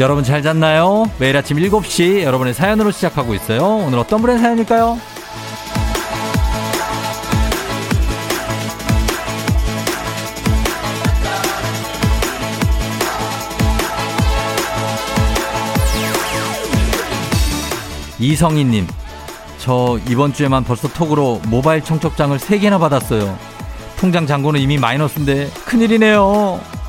여러분 잘 잤나요? 매일 아침 7시 여러분의 사연으로 시작하고 있어요. 오늘 어떤 분의 사연일까요? 이성희님, 저 이번 주에만 벌써 톡으로 모바일 청첩장을 3개나 받았어요. 통장 잔고는 이미 마이너스인데 큰일이네요.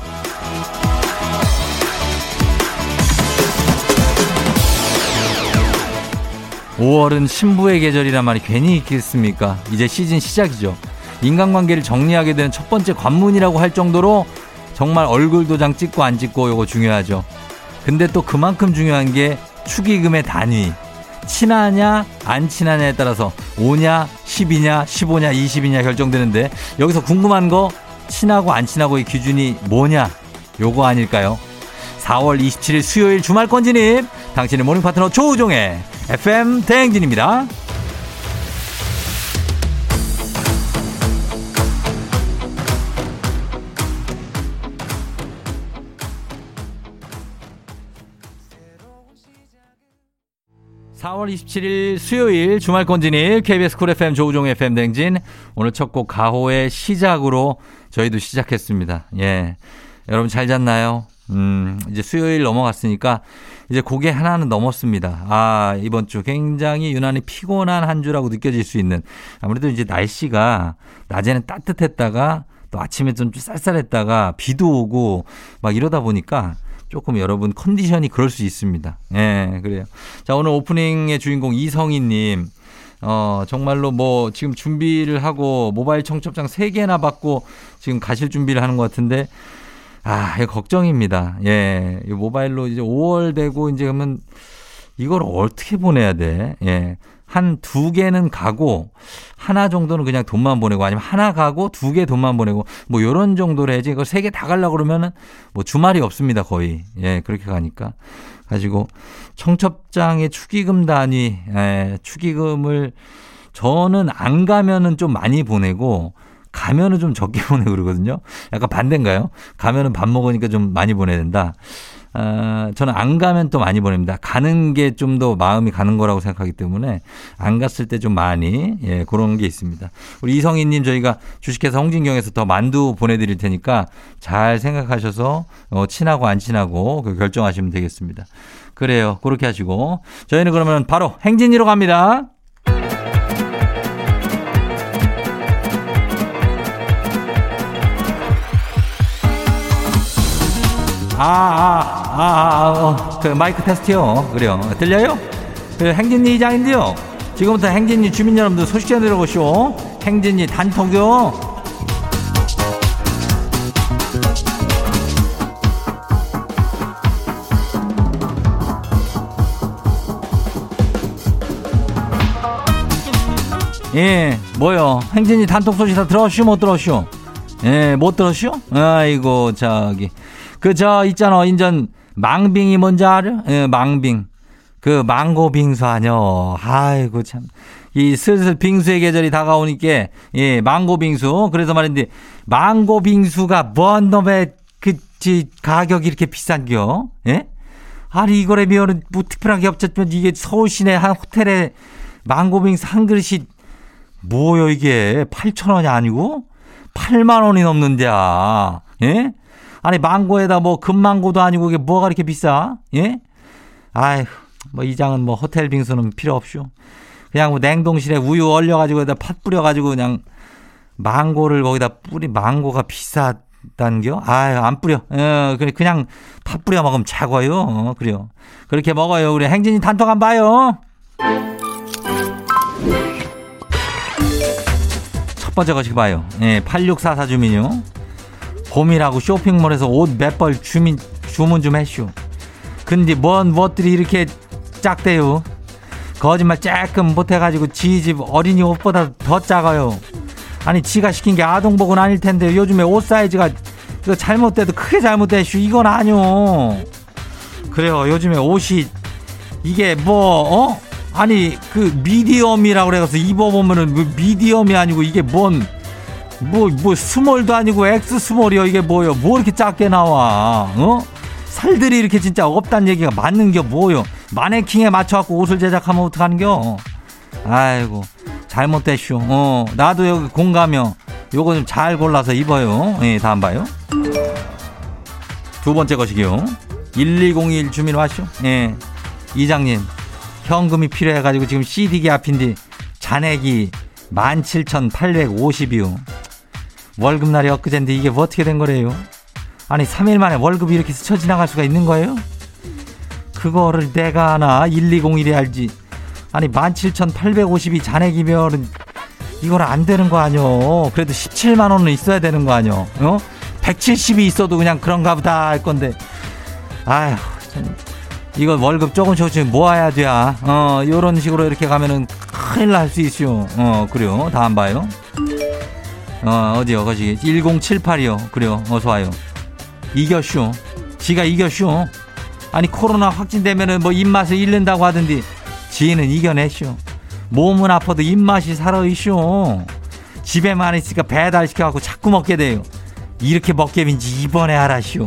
5월은 신부의 계절이란 말이 괜히 있겠습니까? 이제 시즌 시작이죠. 인간관계를 정리하게 되는 첫 번째 관문이라고 할 정도로 정말 얼굴 도장 찍고 안 찍고 요거 중요하죠. 근데 또 그만큼 중요한 게 축의금의 단위. 친하냐 안 친하냐에 따라서 5냐 10이냐 15냐 20이냐 결정되는데 여기서 궁금한 거 친하고 안 친하고의 기준이 뭐냐 요거 아닐까요? 4월 27일 수요일 주말권 진입 당신의 morning 파트너 조우종의 FM 대행진입니다. 4월 27일 수요일 주말권 진입 KBS Cool FM 조우종 FM 대행진 오늘 첫 곡 가호의 시작으로 저희도 시작했습니다. 예. 여러분 잘 잤나요? 음, 이제 수요일 넘어갔으니까 이제 고개 하나는 넘었습니다. 아, 이번 주 굉장히 유난히 피곤한 한 주라고 느껴질 수 있는 아무래도 이제 날씨가 낮에는 따뜻했다가 또 아침에 좀 쌀쌀했다가 비도 오고 막 이러다 보니까 조금 여러분 컨디션이 그럴 수 있습니다. 예, 그래요. 자, 오늘 오프닝의 주인공 이성희님. 어, 정말로 뭐 지금 준비를 하고 모바일 청첩장 3개나 받고 지금 가실 준비를 하는 것 같은데 아, 이거 걱정입니다. 예. 이 모바일로 이제 5월 되고 이제 그러면 이걸 어떻게 보내야 돼? 예. 한 두 개는 가고 하나 정도는 그냥 돈만 보내고 아니면 하나 가고 두 개 돈만 보내고 뭐 요런 정도로 해야지 이거 세 개다 가려고 그러면은 뭐 주말이 없습니다 거의 예 그렇게 가니까 가지고 청첩장의 축의금 단위 예 축의금을 저는 안 가면은 좀 많이 보내고 가면은 좀 적게 보내고 그러거든요. 약간 반대인가요? 가면은 밥 먹으니까 좀 많이 보내야 된다. 아, 저는 안 가면 또 많이 보냅니다. 가는 게 좀 더 마음이 가는 거라고 생각하기 때문에 안 갔을 때 좀 많이, 예, 그런 게 있습니다. 우리 이성희님 저희가 주식회사 홍진경에서 더 만두 보내드릴 테니까 잘 생각하셔서 어, 친하고 안 친하고 그 결정하시면 되겠습니다. 그래요. 그렇게 하시고 저희는 그러면 바로 행진이로 갑니다. 아, 아, 아, 아, 어, 그 마이크 테스트요. 그래요. 들려요? 그 행진리 이장인데요. 지금부터 행진리 주민 여러분들 소식 전해드려보시오. 행진리 단톡요. 예, 뭐요? 행진이 단톡 소식 다 들었슈, 못 들었슈? 예, 못 들었슈? 아이고, 저기. 그, 저, 있잖아, 인전, 망빙이 뭔지 알아? 예, 망빙. 그, 망고 빙수 아뇨. 아이고, 참. 이 슬슬 빙수의 계절이 다가오니까, 예, 망고 빙수. 그래서 말인데, 망고 빙수가 뭔 놈의, 그, 지, 가격이 이렇게 비싼겨? 예? 아니, 이거에 비하면, 뭐, 특별하게 없었지만, 이게 서울 시내 한 호텔에 망고 빙수 한 그릇이, 뭐요, 이게? 8천 원이 아니고? 8만 원이 넘는데야. 예? 아니 망고에다 뭐 금망고도 아니고 이게 뭐가 이렇게 비싸? 예? 아휴 뭐 이장은 뭐 호텔 빙수는 필요 없쇼. 그냥 뭐 냉동실에 우유 얼려가지고 에다 팥 뿌려가지고 그냥 망고를 거기다 뿌리 망고가 비싸단겨? 아유 안 뿌려. 어, 그냥 팥 뿌려 먹으면 최고요. 어, 그래요. 그렇게 먹어요. 우리 행진이 단톡 안 봐요. 첫 번째 거시 봐요. 예, 8644 주민요. 봄이라고 쇼핑몰에서 옷 몇 벌 주민 주문 좀 해쇼. 근데 뭔 무엇들이 이렇게 작대요? 거짓말 쬐끔 못해가지고 지 집 어린이 옷보다 더 작아요. 아니 지가 시킨 게 아동복은 아닐 텐데 요즘에 옷 사이즈가 이거 잘못돼도 크게 잘못됐슈 이건 아니오. 그래요 요즘에 옷이 이게 뭐 어? 아니 그 미디엄이라고 그래서 입어보면은 뭐 미디엄이 아니고 이게 뭔 뭐, 뭐, small도 아니고 X small이요. 이게 뭐요? 뭐 이렇게 작게 나와? 어? 살들이 이렇게 진짜 없단 얘기가 맞는 겨 뭐요? 마네킹에 맞춰갖고 옷을 제작하면 어떡하는겨? 아이고 잘못됐쇼. 어 나도 여기 공감요. 요거 좀 잘 골라서 입어요. 예, 다음 봐요. 두 번째 것이기요. 1201 주민 왔쇼? 예. 이장님, 현금이 필요해가지고 지금 CD기 앞인데 잔액이 17,850이요. 월급날이 엊그젠데 이게 뭐 어떻게 된 거래요? 아니 3일 만에 월급이 이렇게 스쳐 지나갈 수가 있는 거예요? 그거를 내가 하나 1201이 알지. 아니 17,850이 잔액이면은 이건 안 되는 거 아니요. 그래도 17만 원은 있어야 되는 거 아니요. 어? 170이 있어도 그냥 그런가 보다 할 건데. 아휴, 참. 이거 월급 조금 조금씩 모아야 돼. 어, 요런 식으로 이렇게 가면은 큰일 날 수 있슈. 어, 그래요. 다음 봐요. 어, 어디요, 거기. 1078이요. 그래요. 어서 와요. 이겼슈. 지가 이겼슈. 아니, 코로나 확진되면은 뭐 입맛을 잃는다고 하던데, 지는 이겨냈슈. 몸은 아파도 입맛이 살아있슈. 집에만 있으니까 배달시켜갖고 자꾸 먹게 돼요. 이렇게 먹게민지 이번에 알았슈.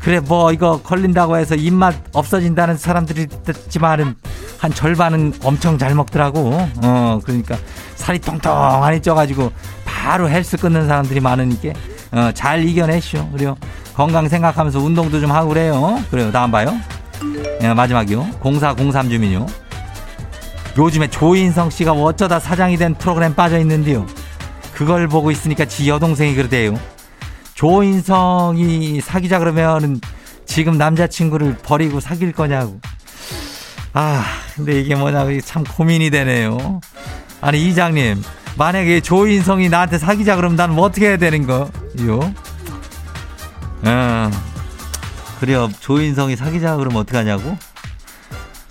그래, 뭐, 이거 걸린다고 해서 입맛 없어진다는 사람들이 있지만은, 한 절반은 엄청 잘 먹더라고. 어, 그러니까 살이 통통하니 쪄가지고 바로 헬스 끊는 사람들이 많으니까, 어, 잘 이겨내시오. 그래요. 건강 생각하면서 운동도 좀 하고 그래요. 그래요. 다음 봐요. 예, 마지막이요. 0403 주민요. 요즘에 조인성 씨가 어쩌다 사장이 된 프로그램 빠져 있는데요. 그걸 보고 있으니까 지 여동생이 그러대요. 조인성이 사귀자 그러면은 지금 남자친구를 버리고 사귈 거냐고. 아, 근데 이게 뭐냐고 참 고민이 되네요. 아니, 이장님. 만약에 조인성이 나한테 사귀자 그러면 나는 뭐 어떻게 해야 되는 거요? 어, 그래요. 조인성이 사귀자 그러면 어떡하냐고?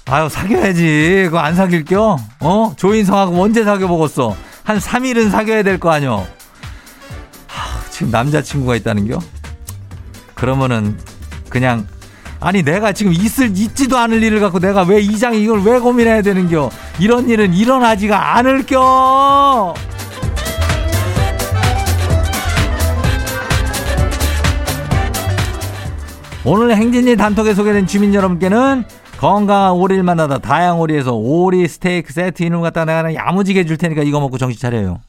아유, 사귀어야지. 그거 안 사귈 겨? 어? 조인성하고 언제 사귀어보겠어? 한 3일은 사귀어야 될 거 아니여? 지금 남자친구가 있다는 겨? 그러면은 그냥 아니 내가 지금 있을 있지도 않을 일을 갖고 내가 왜 이장이 이걸 왜 고민해야 되는겨? 이런 일은 일어나지가 않을겨. 오늘 행진이 단톡에 소개된 주민 여러분께는 건강한 오리를 만나다 다양 오리에서 오리 스테이크 세트 이름 갖다 내가 야무지게 줄 테니까 이거 먹고 정신 차려요.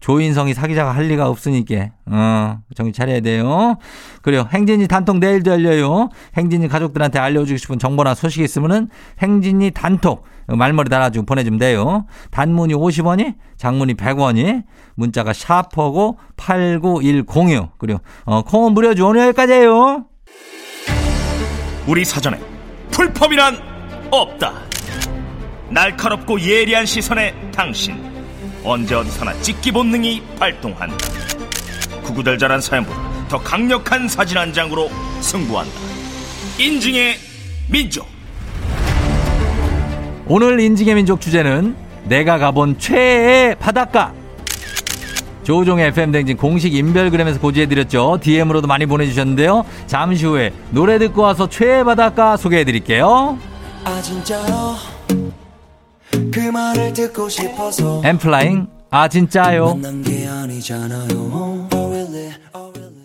조인성이 사귀자가 할 리가 없으니까 어 정신 차려야 돼요. 그래요. 행진이 단톡 내일도 열려요. 행진이 가족들한테 알려주고 싶은 정보나 소식이 있으면은 행진이 단톡 말머리 달아주고 보내주면 돼요. 단문이 50원이, 장문이 100원이, 문자가 샤퍼고 89106 그래요. 어 콩은 무료죠. 오늘 여기까지예요. 우리 사전에 풀펌이란 없다. 날카롭고 예리한 시선에 당신 언제 어디서나 찍기 본능이 발동한다. 구구절절한 사연보다 더 강력한 사진 한 장으로 승부한다. 인증의 민족. 오늘 인증의 민족 주제는 내가 가본 최애의 바닷가. 조종의 FM 댕진 공식 인별그램에서 고지해드렸죠. DM으로도 많이 보내주셨는데요. 잠시 후에 노래 듣고 와서 최애 바닷가 소개해드릴게요. 아 엠플라잉 아 진짜요. really, oh really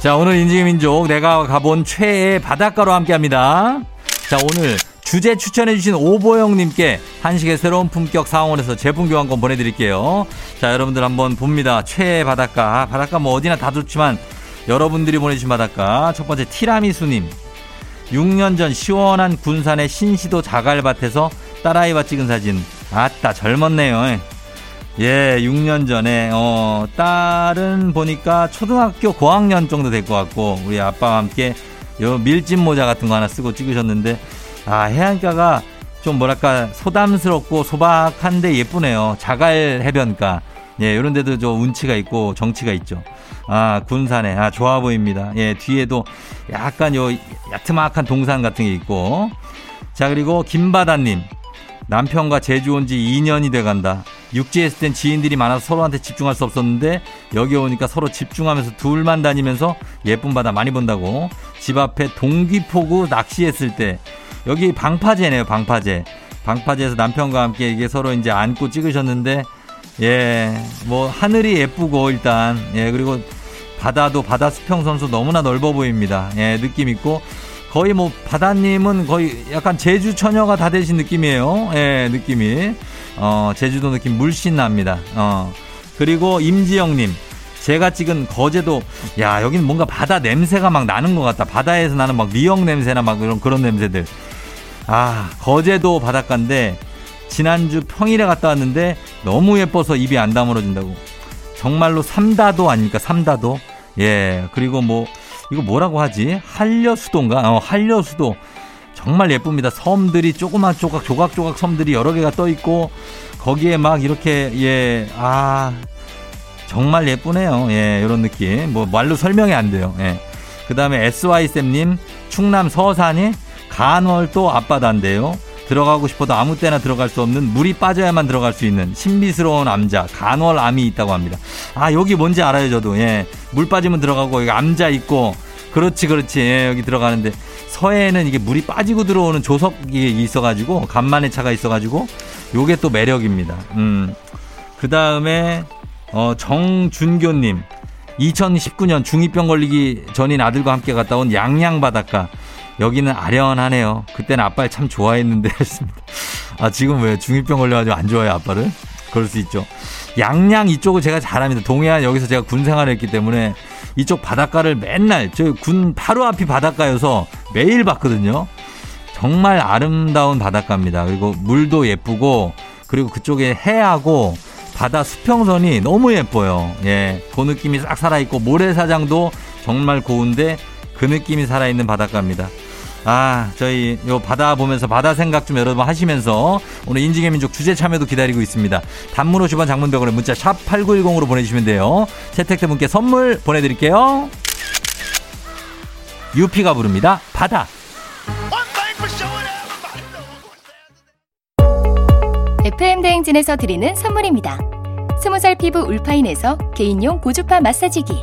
자 오늘 인증의 민족 내가 가본 최애 바닷가로 함께합니다. 자 오늘 주제 추천해주신 오보영님께 한식의 새로운 품격 상원에서 제품 교환권 보내드릴게요. 자 여러분들 한번 봅니다. 최애 바닷가 바닷가 뭐 어디나 다 좋지만 여러분들이 보내주신 바닷가 첫 번째 티라미수님 6년 전 시원한 군산의 신시도 자갈밭에서 딸아이와 찍은 사진 아따 젊었네요. 예, 6년 전에 어 딸은 보니까 초등학교 고학년 정도 될 것 같고 우리 아빠와 함께 요 밀짚 모자 같은 거 하나 쓰고 찍으셨는데 아 해안가가 좀 뭐랄까 소담스럽고 소박한데 예쁘네요. 자갈 해변가 예 이런 데도 좀 운치가 있고 정치가 있죠. 아 군산에 아 좋아 보입니다. 예 뒤에도 약간 요 야트막한 동산 같은 게 있고 자 그리고 김바다님 남편과 제주 온 지 2년이 돼 간다. 육지에 있을 땐 지인들이 많아서 서로한테 집중할 수 없었는데 여기 오니까 서로 집중하면서 둘만 다니면서 예쁜 바다 많이 본다고. 집 앞에 동귀포구 낚시했을 때 여기 방파제네요, 방파제. 방파제에서 남편과 함께 이게 서로 이제 안고 찍으셨는데 예, 뭐 하늘이 예쁘고 일단 예, 그리고 바다도 바다 수평 선수 너무나 넓어 보입니다. 예, 느낌 있고 거의 뭐 바다님은 거의 약간 제주 처녀가 다 되신 느낌이에요. 예, 느낌이. 어, 제주도 느낌 물씬 납니다. 어. 그리고 임지영님. 제가 찍은 거제도, 야, 여기는 뭔가 바다 냄새가 막 나는 것 같다. 바다에서 나는 막 미역 냄새나 막 그런, 그런 냄새들. 아, 거제도 바닷가인데, 지난주 평일에 갔다 왔는데, 너무 예뻐서 입이 안 다물어진다고. 정말로 삼다도 아닙니까? 삼다도. 예, 그리고 뭐, 이거 뭐라고 하지? 한려수도인가? 어, 한려수도. 정말 예쁩니다. 섬들이 조그만 조각 조각조각 섬들이 여러 개가 떠 있고 거기에 막 이렇게 예, 아 정말 예쁘네요. 예, 이런 느낌. 뭐 말로 설명이 안 돼요. 예. 그다음에 SY 쌤님 충남 서산이 간월도 앞바다인데요. 들어가고 싶어도 아무 때나 들어갈 수 없는 물이 빠져야만 들어갈 수 있는 신비스러운 암자 간월암이 있다고 합니다. 아 여기 뭔지 알아요 저도. 예, 물 빠지면 들어가고 여기 암자 있고 그렇지 그렇지 예, 여기 들어가는데 서해에는 이게 물이 빠지고 들어오는 조석이 있어가지고 간만에 차가 있어가지고 요게 또 매력입니다. 음. 그 다음에 어 정준교님 2019년 중2병 걸리기 전인 아들과 함께 갔다 온 양양 바닷가 여기는 아련하네요. 그때는 아빠를 참 좋아했는데 했습니다. 아 지금 왜 중2병 걸려가지고 안 좋아해요 아빠를? 그럴 수 있죠. 양양 이쪽을 제가 잘합니다. 동해안 여기서 제가 군 생활을 했기 때문에 이쪽 바닷가를 맨날 저 군 바로 앞이 바닷가여서 매일 봤거든요. 정말 아름다운 바닷가입니다. 그리고 물도 예쁘고 그리고 그쪽에 해하고 바다 수평선이 너무 예뻐요. 예. 그 느낌이 싹 살아있고 모래사장도 정말 고운데 그 느낌이 살아있는 바닷가입니다. 아, 저희 요 바다 보면서 바다 생각 좀 여러분 하시면서 오늘 인증의 민족 주제 참여도 기다리고 있습니다. 단문 50원 장문병으로 문자 샵 8910으로 보내주시면 돼요. 채택된 분께 선물 보내드릴게요. UP가 부릅니다. 바다. FM 대행진에서 드리는 선물입니다. 스무살 피부 울파인에서 개인용 고주파 마사지기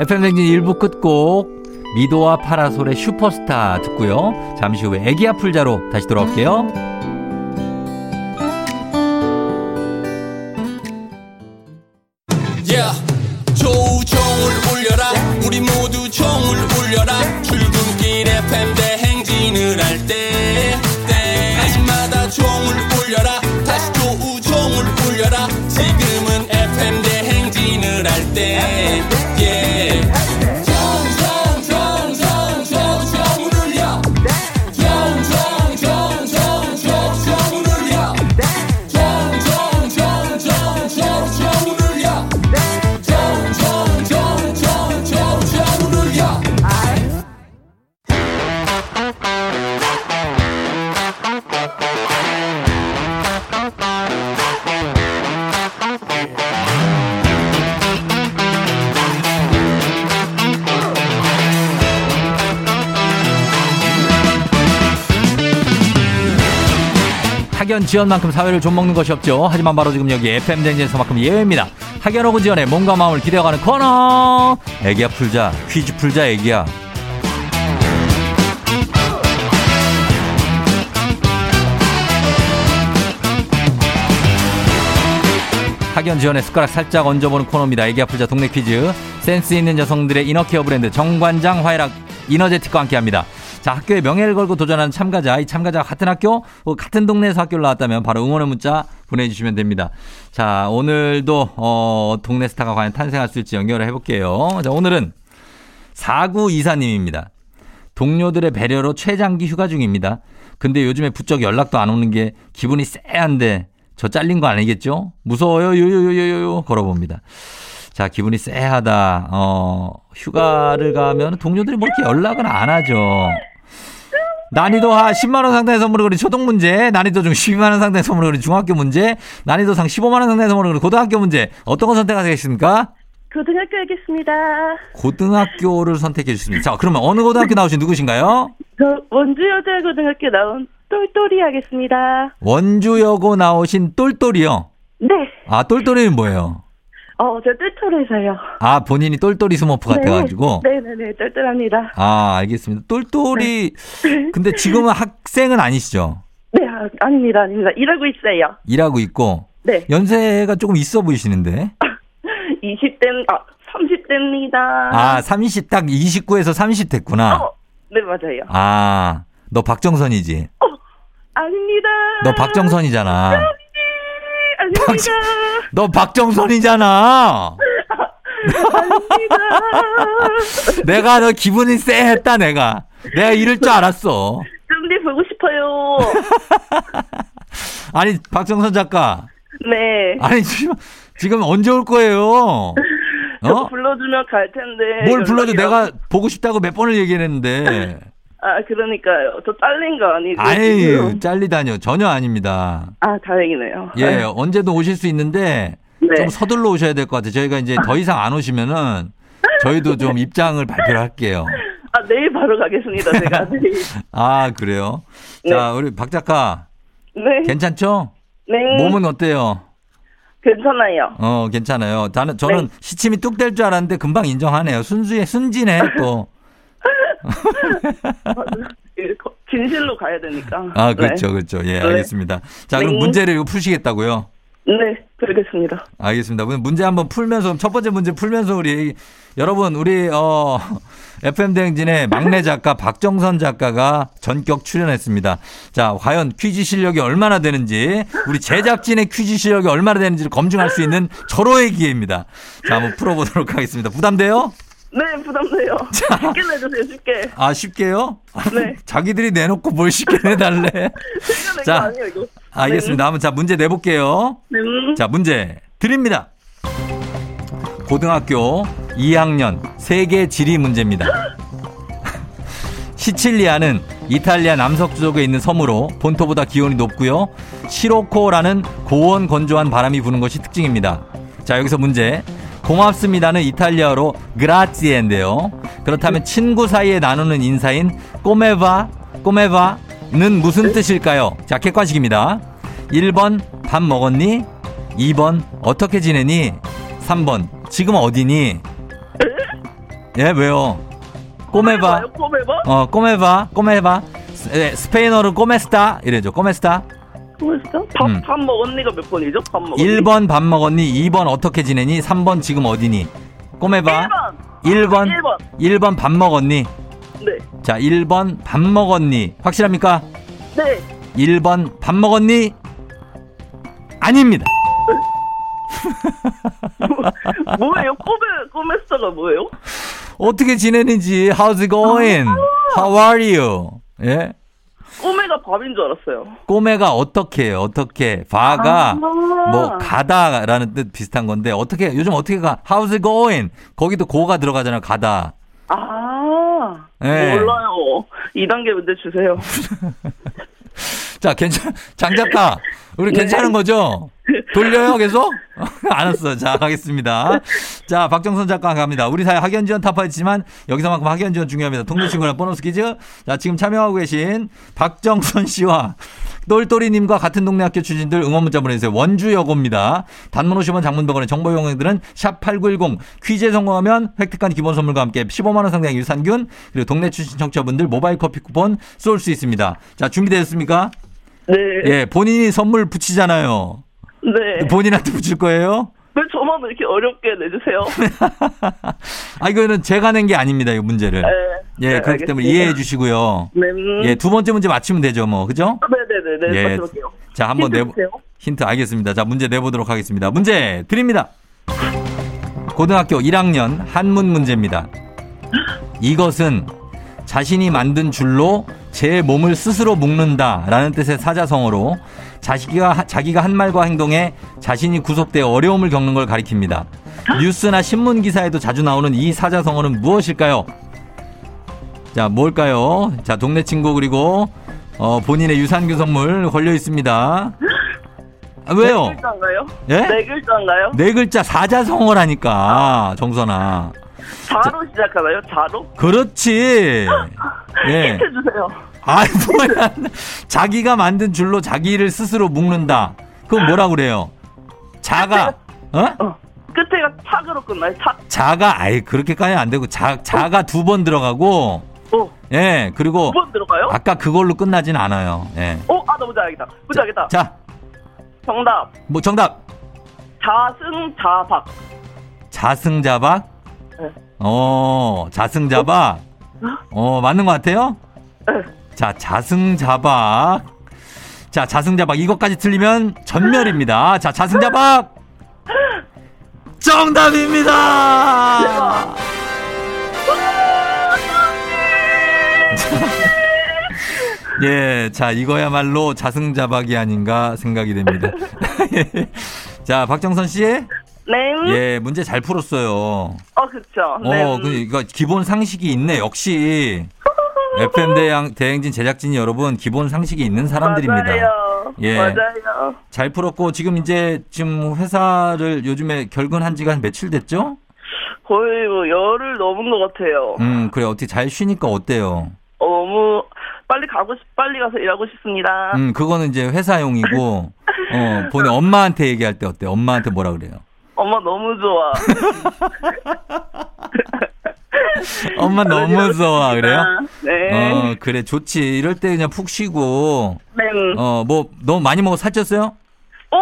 FM 댕진 1부 끝곡 미도와 파라솔의 슈퍼스타 듣고요. 잠시 후에 애기야 풀자로 다시 돌아올게요. 지연만큼 사회를 좀 먹는 것이 없죠. 하지만 바로 지금 여기 FM 댕진에서만큼 예외입니다. 학연 혹은 지연의 몸과 마음을 기대어가는 코너. 애기야 풀자 퀴즈 풀자 애기야. 학연 지원의 숟가락 살짝 얹어보는 코너입니다. 애기 아플자 동네 퀴즈. 센스 있는 여성들의 이너케어 브랜드 정관장 화해락 이너제틱과 함께합니다. 자 학교의 명예를 걸고 도전하는 참가자 이 참가자가 같은 학교 혹은 같은 동네에서 학교를 나왔다면 바로 응원의 문자 보내주시면 됩니다. 자 오늘도 어, 동네 스타가 과연 탄생할 수 있을지 연결을 해볼게요. 자 오늘은 4924님입니다. 동료들의 배려로 최장기 휴가 중입니다. 근데 요즘에 부쩍 연락도 안 오는 게 기분이 쎄한데 저 잘린 거 아니겠죠? 무서워요, 요요요요요 걸어봅니다. 자, 기분이 쎄하다. 어, 휴가를 가면 동료들이 뭐 이렇게 연락은 안 하죠. 난이도 하 10만원 상당의 선물을 그린 초등 문제, 난이도 중 12만원 상당의 선물을 그린 중학교 문제, 난이도 상 15만원 상당의 선물을 그린 고등학교 문제, 어떤 거 선택하시겠습니까? 고등학교 하겠습니다. 고등학교를 선택해 주셨습니다. 자, 그러면 어느 고등학교 나오신 누구신가요? 저 원주여자고등학교 나온 똘똘이 하겠습니다. 원주여고 나오신 똘똘이요. 네. 아, 똘똘이는 뭐예요? 어, 저 똘똘해서요. 아, 본인이 똘똘이 스머프 같아가지고. 네 네네, 똘똘합니다. 아, 알겠습니다. 똘똘이. 근데 지금은 학생은 아니시죠? 네, 아, 아닙니다, 아닙니다. 일하고 있어요. 일하고 있고. 네. 연세가 조금 있어 보이시는데. 20대, 아, 30대입니다. 아, 30, 딱 29에서 30 됐구나. 어, 네, 맞아요. 아, 너 박정선이지? 어, 아닙니다. 너 박정선이잖아. 네, 아닙니다. 너 박정선이잖아. 내가 너 기분이 쎄했다, 내가. 내가 이럴 줄 알았어. 좀비 보고 싶어요. 아니, 박정선 작가. 네. 아니, 지금, 지금 언제 올 거예요? 저 어? 불러주면 갈 텐데. 뭘 불러줘? 연락이랑- 내가 보고 싶다고 몇 번을 얘기했는데. 아, 그러니까요. 저 잘린 거 아니고. 아유. 잘리다뇨. 전혀 아닙니다. 아, 다행이네요. 예, 언제든 오실 수 있는데 네. 좀 서둘러 오셔야 될 것 같아요. 저희가 이제 더 이상 안 오시면은 저희도 좀 입장을 발표를 할게요. 아, 내일 바로 가겠습니다, 제가. 내일. 아, 그래요? 자, 우리 박 작가. 네. 괜찮죠? 네. 몸은 어때요? 괜찮아요. 어, 괜찮아요. 저는, 저는 네. 시침이 뚝 될 줄 알았는데 금방 인정하네요. 순수해, 순진해, 또. 진실로 가야 되니까. 아, 그렇죠, 그렇죠. 예, 네. 알겠습니다. 자, 그럼 네. 문제를 푸시겠다고요? 네. 네, 그러겠습니다. 알겠습니다. 문제 한번 풀면서 첫 번째 문제 풀면서 우리 여러분 우리 어 FM 대행진의 막내 작가 박정선 작가가 전격 출연했습니다. 자, 과연 퀴즈 실력이 얼마나 되는지 우리 제작진의 퀴즈 실력이 얼마나 되는지를 검증할 수 있는 절호의 기회입니다. 자, 한번 풀어보도록 하겠습니다. 부담돼요? 네, 부담돼요. 쉽게 내주세요, 쉽게. 아, 쉽게요? 네. 자기들이 내놓고 뭘 쉽게 내달래? 제가 자, 아니에요, 이거. 알겠습니다. 한번 자, 문제 내볼게요. 네. 음. 자, 문제 드립니다. 고등학교 2학년 세계 지리 문제입니다. 시칠리아는 이탈리아 남서쪽에 있는 섬으로 본토보다 기온이 높고요. 시로코라는 고온 건조한 바람이 부는 것이 특징입니다. 자, 여기서 문제. 고맙습니다는 이탈리아어로 그라치에인데요. 그렇다면 친구 사이에 나누는 인사인 꼬메바, 꼬메바는 무슨 뜻일까요? 자, 객관식입니다. 1번 밥 먹었니? 2번 어떻게 지내니? 3번 지금 어디니? 예, 왜요? 꼬메바. 꼬매봐? 어, 꼬메바. 꼬메바. 스- 예, 스페인어로 꼬메스타 이래죠. 꼬메스타. 밥, 음. 밥 먹었니가 몇 번이죠? 밥 먹었니? 1번 밥 먹었니? 2번 어떻게 지내니? 3번 지금 어디니? 꼬메바. 1번. 1번. 1번. 1번 밥 먹었니? 네. 자, 1번 밥 먹었니? 확실합니까? 네. 1번 밥 먹었니? 아닙니다. 뭐예요? 꼬매, 꼬매스타가 뭐예요? 어떻게 지내는지 how's it going? How are you? 예? 밥인 줄 알았어요. 꼬매가 어떻게 해요? 어떻게 바가 아. 뭐 가다라는 뜻 비슷한 건데 어떻게 요즘 어떻게 가? How's it going? 거기도 고가 들어가잖아요. 가다. 아. 네. 몰라요. 2단계 문제 주세요. 자, 괜찮, 장 작가. 우리 괜찮은 거죠? 돌려요, 계속? 알았어. 자, 가겠습니다. 자, 박정선 작가 갑니다. 우리 사회 학연 지원 타파했지만 여기서만큼 학연 지원 중요합니다. 동네 친구랑 보너스 퀴즈. 자, 지금 참여하고 계신 박정선 씨와 똘똘이님과 같은 동네 학교 출신들 응원 문자 보내주세요. 원주 여고입니다. 단문 50원 장문병원의 정보 용어들은 샵8910 퀴즈에 성공하면 획득한 기본 선물과 함께 15만원 상당의 유산균 그리고 동네 출신 청취자분들 모바일 커피 쿠폰 쏠 수 있습니다. 자, 준비되셨습니까? 네. 예, 본인이 선물 붙이잖아요. 네. 본인한테 붙일 거예요? 왜 저만 이렇게 어렵게 내주세요? 아, 이거는 제가 낸 게 아닙니다, 이 문제를. 네. 예, 네, 그렇기 때문에 알겠습니다. 이해해 주시고요. 네. 음. 예, 두 번째 문제 맞히면 되죠, 뭐. 그죠? 네네네 네. 예. 맞춰볼게요. 자, 한번 내보, 주세요. 힌트 알겠습니다. 자, 문제 내보도록 하겠습니다. 문제 드립니다. 고등학교 1학년 한문 문제입니다. 이것은 자신이 만든 줄로 제 몸을 스스로 묶는다라는 뜻의 사자성어로 자기가 자기가 한 말과 행동에 자신이 구속돼 어려움을 겪는 걸 가리킵니다. 뉴스나 신문 기사에도 자주 나오는 이 사자성어는 무엇일까요? 자, 뭘까요? 자, 동네 친구 그리고 어, 본인의 유산균 선물 걸려 있습니다. 아, 왜요? 네 글자인가요? 예? 네 글자인가요? 네 글자 사자성어라니까 정선아. 자로 시작하나요? 자로? 그렇지. 예. 힌트 주세요. 아 뭐야? 자기가 만든 줄로 자기를 스스로 묶는다. 그건 뭐라 그래요? 자가 어? 어. 끝에가 착으로 끝나요? 착. 자가 아예 그렇게까지 안 되고 자 자가 두 번 들어가고 어. 예 그리고 두 번 들어가요? 아까 그걸로 끝나진 않아요. 예. 어? 아, 나 뭔지 알겠다. 뭔지 알겠다. 자, 정답. 뭐 정답 자승자박. 자승자박. 네. 어 자승자박. 어 맞는 것 같아요? 네. 자, 자승자박. 자, 자승자박. 이것까지 틀리면 전멸입니다. 자, 자승자박! 정답입니다! 예, 자, 이거야말로 자승자박이 아닌가 생각이 됩니다. 자, 박정선 씨. 네. 예, 문제 잘 풀었어요. 어, 그쵸. 네. 어, 그, 이거 기본 상식이 있네, 역시. FM 대행, 대행진 제작진 여러분, 기본 상식이 있는 사람들입니다. 맞아요. 예. 맞아요. 잘 풀었고, 지금 이제, 지금 회사를 요즘에 결근한 지가 한 며칠 됐죠? 거의 뭐 열을 넘은 것 같아요. 음, 그래, 어떻게 잘 쉬니까 어때요? 어, 너무 빨리 가고 싶, 빨리 가서 일하고 싶습니다. 음, 그거는 이제 회사용이고, 어, 본인 엄마한테 얘기할 때 어때? 엄마한테 뭐라 그래요? 엄마 너무 좋아. 엄마 너무 좋아, 그래요? 네. 어, 그래, 좋지. 이럴 때 그냥 푹 쉬고, 네. 어, 뭐, 너무 많이 먹어 살쪘어요? 오.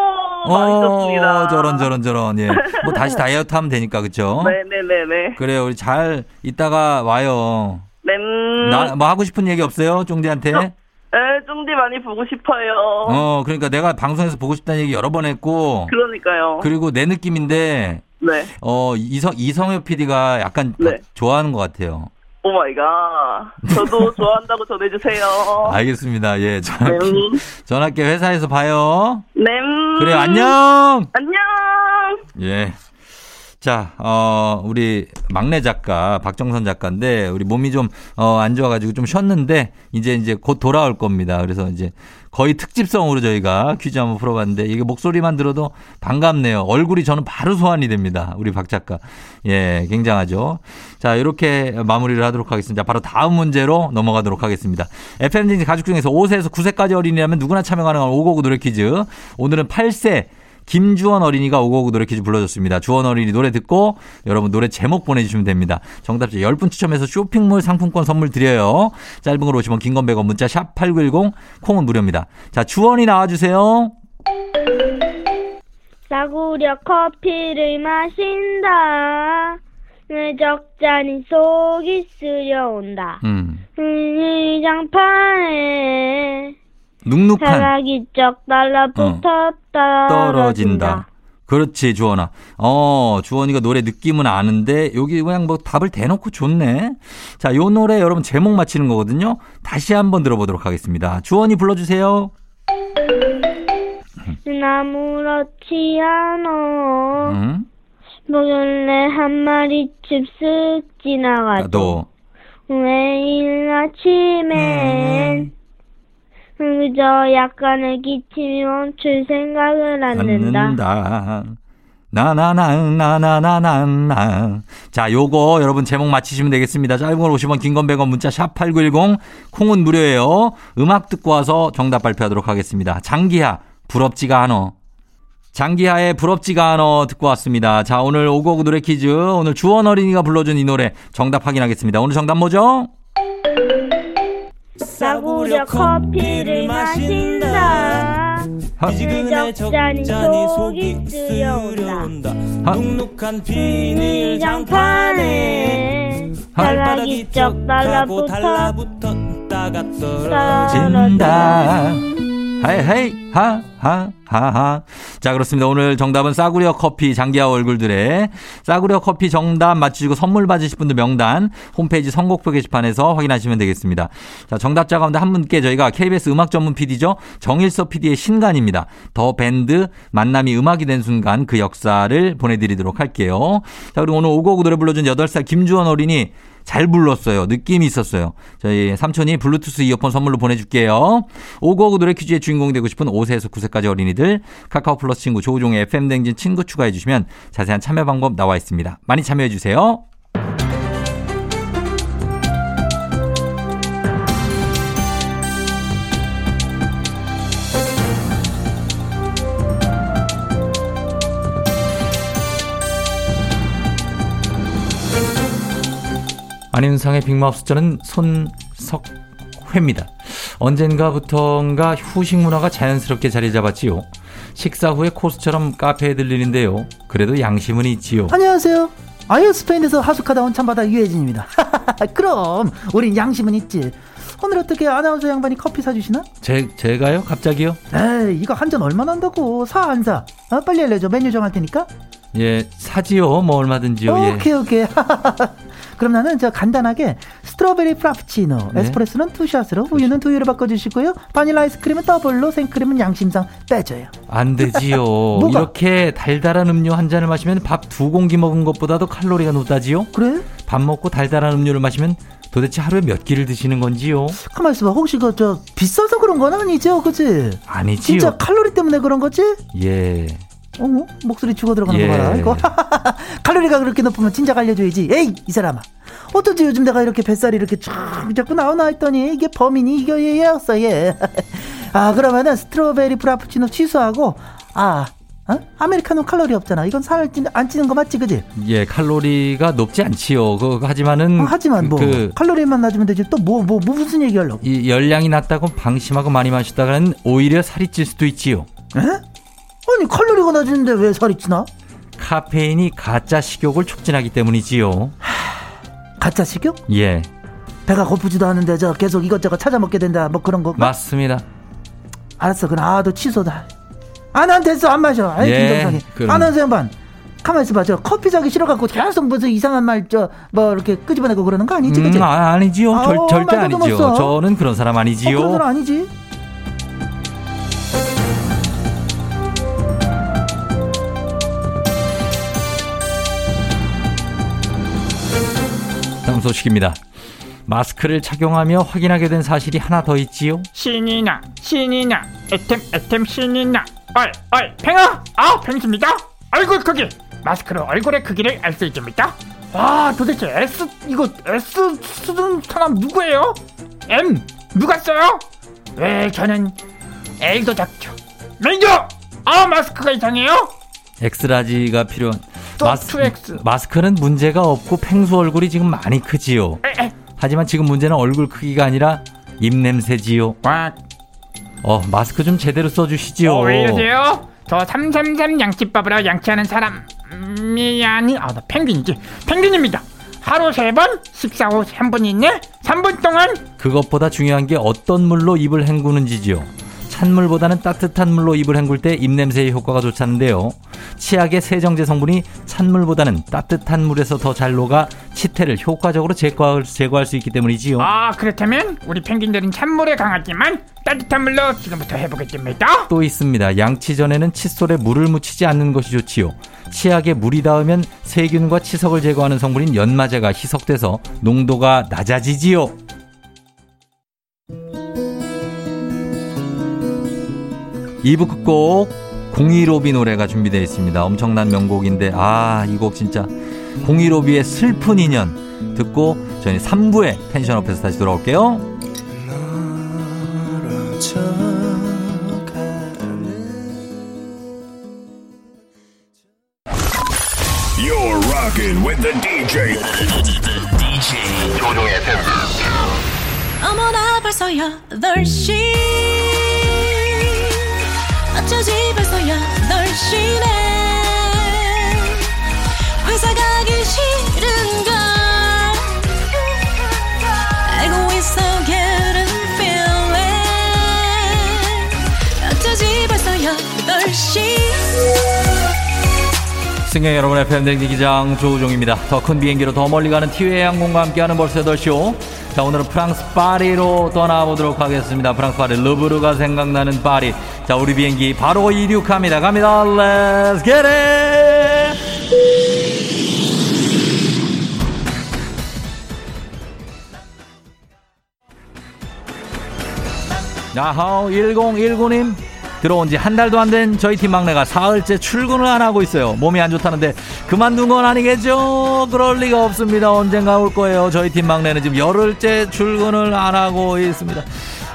어, 저런 저런 저런 예. 뭐 다시 다이어트 하면 되니까 그쵸? 네네네네. 그래요. 우리 잘 이따가 와요. 네. 음, 나뭐 하고 싶은 얘기 없어요? 쫑디한테? 네, 쫑디 많이 보고 싶어요. 어, 그러니까 내가 방송에서 보고 싶다는 얘기 여러 번 했고 그러니까요. 그리고 내 느낌인데 네. 어, 이성 이성엽 PD가 약간 네. 좋아하는 것 같아요. Oh my God. 저도 좋아한다고 전해주세요. 알겠습니다. 예. 전화, 네. 전화할게 회사에서 봐요. 네. 음, 그래요. 안녕! 안녕. 예. 자, 어, 우리 막내 작가, 박정선 작가인데, 우리 몸이 좀, 어, 안 좋아가지고 좀 쉬었는데, 이제, 이제 곧 돌아올 겁니다. 그래서 이제 거의 특집성으로 저희가 퀴즈 한번 풀어봤는데, 이게 목소리만 들어도 반갑네요. 얼굴이 저는 바로 소환이 됩니다. 우리 박 작가. 예, 굉장하죠. 자, 이렇게 마무리를 하도록 하겠습니다. 바로 다음 문제로 넘어가도록 하겠습니다. FM진 가족 중에서 5세에서 9세까지 어린이라면 누구나 참여 가능한 5고구 노래 퀴즈. 오늘은 8세, 김주원 어린이가 오고오고 노래 퀴즈 불러줬습니다. 주원 어린이 노래 듣고 여러분 노래 제목 보내주시면 됩니다. 정답자 10분 추첨해서 쇼핑몰 상품권 선물 드려요. 짧은 걸 오시면 긴건 100원 문자 샵 8910 콩은 무료입니다. 자 주원이 나와주세요. 싸구려 커피를 마신다. 내 적잖이 속이 쓰려온다. 음 의장판에 눅눅한 사각이 쩍 달라붙었다. 떨어진다. 그렇지 주원아. 어 주원이가 노래 느낌은 아는데 여기 그냥 뭐 답을 대놓고 좋네. 자 요 노래 여러분 제목 맞히는 거거든요. 다시 한번 들어보도록 하겠습니다. 주원이 불러주세요. 아무렇지 않아. 음. 목요일에 한 마리 칩쓱 지나가도 너 매일 아침엔 그저 약간의 기침이 멈출 생각을 않는다. 않는다. 나나나나나나나. 자, 요거 여러분 제목 맞히시면 되겠습니다. 짧은 걸 50원, 긴 건 100원, 문자 샵 8910, 콩은 무료예요. 음악 듣고 와서 정답 발표하도록 하겠습니다. 장기하, 부럽지가 않어. 장기하의 부럽지가 않어 듣고 왔습니다. 자, 오늘 오고구 노래 퀴즈. 오늘 주원 어린이가 불러준 이 노래 정답 확인하겠습니다. 오늘 정답 뭐죠? 싸구려 커피를 마신다. 적잖이 속이 쓰여온다. 눅눅한 비닐 장판에 달라기 쩍 달라붙어 달라붙었다가 진다. 헤이 헤이 하하 하하. 자 그렇습니다. 오늘 정답은 싸구려 커피 장기하 얼굴들의 싸구려 커피 정답 맞추시고 선물 받으실 분들 명단 홈페이지 선곡표 게시판에서 확인하시면 되겠습니다. 자 정답자 가운데 한 분께 저희가 KBS 음악 전문 PD죠 정일서 PD의 신간입니다. 더 밴드 만남이 음악이 된 순간 그 역사를 보내드리도록 할게요. 자 그리고 오늘 오곡 노래 불러준 8살 김주원 어린이 잘 불렀어요. 느낌이 있었어요. 저희 삼촌이 블루투스 이어폰 선물로 보내줄게요. 오고오고 노래 퀴즈의 주인공이 되고 싶은 5세에서 9세까지 어린이들 카카오 플러스 친구 조우종의 FM 댕진 친구 추가해 주시면 자세한 참여 방법 나와 있습니다. 많이 참여해 주세요. 안윤상의 빅마우스 저는 손석회입니다. 언젠가부턴가 후식 문화가 자연스럽게 자리 잡았지요. 식사 후에 코스처럼 카페에 들리는데요. 그래도 양심은 있지요. 안녕하세요. 아이오 스페인에서 하숙하다 온 참바다 유혜진입니다. 그럼 우린 양심은 있지. 오늘 어떻게 아나운서 양반이 커피 사주시나? 제, 제가요? 갑자기요? 에이 이거 한 잔 얼마 난다고 사 안 사? 어, 빨리 알려줘 메뉴 정할 테니까 예, 사지요. 뭐 얼마든지요. 예. 오케이 오케이 그럼 나는 저 간단하게 strawberry Frappuccino 네. 에스프레소는 two shot으로 우유는 두유로 바꿔주시고요 바닐라 아이스크림은 더블로 생크림은 양심상 빼줘요 안 되지요. 이렇게 달달한 음료 한 잔을 마시면 밥 두 공기 먹은 것보다도 칼로리가 높다지요? 그래? 밥 먹고 달달한 음료를 마시면 도대체 하루에 몇 끼를 드시는 건지요? 가만 있어봐 혹시 그 저 비싸서 그런 건 아니죠 그치? 아니지요. 진짜 칼로리 때문에 그런 거지? 예. 어머 목소리 죽어 들어가는 예. 거 봐라 이거 칼로리가 그렇게 높으면 진작 알려줘야지 에이 이 사람아 어쩐지 요즘 내가 이렇게 뱃살이 이렇게 쫙 자꾸 나오나 했더니 이게 범인이 이거 얘였어 얘 아 그러면은 strawberry Frappuccino 취소하고 아 어? 아메리카노 칼로리 없잖아 이건 살안 찌는 거 맞지 그지 예, 칼로리가 높지 않지요. 그, 하지만은. 어, 하지만 뭐 그, 칼로리만 낮으면 되지 또뭐뭐 무슨 얘기하려고 이 열량이 낮다고 방심하고 많이 마시다가는 오히려 살이 찔 수도 있지요. 에? 아니 칼로리가 낮은데 왜 살이 찌나 카페인이 가짜 식욕을 촉진하기 때문이지요. 가짜 식욕 예, 배가 고프지도 않은데 저 계속 이것저것 찾아 먹게 된다 뭐 그런 거 맞습니다. 알았어 그럼 아너 취소다 아난 됐어 안 마셔 아이 예, 김정상이. 아나운서 양반 가만 있어봐 저 커피 자기 싫어갖고 계속 무슨 이상한 말 저 뭐 이렇게 끄집어내고 그러는 거 아니지 그치 음, 아, 아니지요. 절, 아우, 절대 말도 아니지요. 저는 그런 사람 어, 아니지요. 그런 사람 아니지 소식입니다. 마스크를 착용하며 확인하게 된 사실이 하나 더 있지요. 신이 나 신이 나 애템 애템 신이 나. 어이 어이 팽아! 아 팽수입니다. 얼굴 크기. 마스크로 얼굴의 크기를 알 수 있습니다 와 도대체 S 이거 S 쓰는 사람 누구예요? M 누가 써요? 왜 저는 L도 작죠. 매니저 아 마스크가 이상해요? X large가 필요한 또 2X. 마스크는 문제가 없고 펭수 얼굴이 지금 많이 크지요. 하지만 지금 문제는 얼굴 크기가 아니라 입냄새지요. 와 어, 마스크 좀 제대로 써주시지요. 어, 왜 이러세요? 저333 양치밥으로 양치하는 사람이 아니 아나 펭귄이지 펭귄입니다 하루 세번 식사 후 3분 이내 3분 동안 그것보다 중요한 게 어떤 물로 입을 헹구는지지요. 찬물보다는 따뜻한 물로 입을 헹굴 때 입냄새의 효과가 좋다는데요. 치약의 세정제 성분이 찬물보다는 따뜻한 물에서 더 잘 녹아 치태를 효과적으로 제거할, 제거할 수 있기 때문이지요. 아 그렇다면 우리 펭귄들은 찬물에 강하지만 따뜻한 물로 지금부터 해보겠습니다 또 있습니다. 양치 전에는 칫솔에 물을 묻히지 않는 것이 좋지요. 치약에 물이 닿으면 세균과 치석을 제거하는 성분인 연마제가 희석돼서 농도가 낮아지지요. 2부 끝곡 015비 노래가 준비되어 있습니다. 엄청난 명곡인데 아 이 곡 진짜 015비의 슬픈 인연 듣고 저희는 3부에 텐션업해서 다시 돌아올게요. You're rocking with the DJ. DJ 조종의 팬. 어머나 벌써 8시 어쩌지 벌써 8시네 회사 가기 싫은 걸 알고 있어 getting feeling 어쩌지 벌써 8시 승객 여러분의 팬댕기 기장 조우종입니다. 더 큰 비행기로 더 멀리 가는 티웨이 항공과 함께하는 벌써 8시오. 자, 오늘은 프랑스 파리로 떠나보도록 하겠습니다. 프랑스 파리, 르브르가 생각나는 파리. 자, 우리 비행기 바로 이륙합니다. 갑니다. Let's get it! 야호 1019님 들어온 지 한 달도 안 된 저희 팀 막내가 사흘째 출근을 안 하고 있어요. 몸이 안 좋다는데 그만둔 건 아니겠죠? 그럴 리가 없습니다. 언젠가 올 거예요. 저희 팀 막내는 지금 열흘째 출근을 안 하고 있습니다.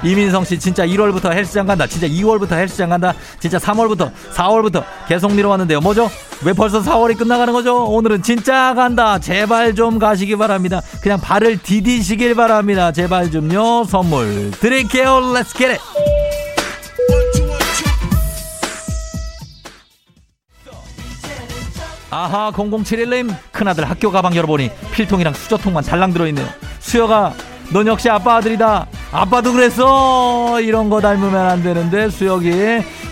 이민성 씨 진짜 1월부터 헬스장 간다. 진짜 2월부터 헬스장 간다. 진짜 3월부터 4월부터 계속 미뤄왔는데요. 뭐죠? 왜 벌써 4월이 끝나가는 거죠? 오늘은 진짜 간다. 제발 좀 가시기 바랍니다. 그냥 발을 디디시길 바랍니다. 제발 좀요. 선물 드릴게요. Let's get it. 아하 0071님 큰아들 학교 가방 열어보니 필통이랑 수저통만 달랑 들어있네요 수여가 넌 역시 아빠 아들이다 아빠도 그랬어 이런 거 닮으면 안 되는데 수혁이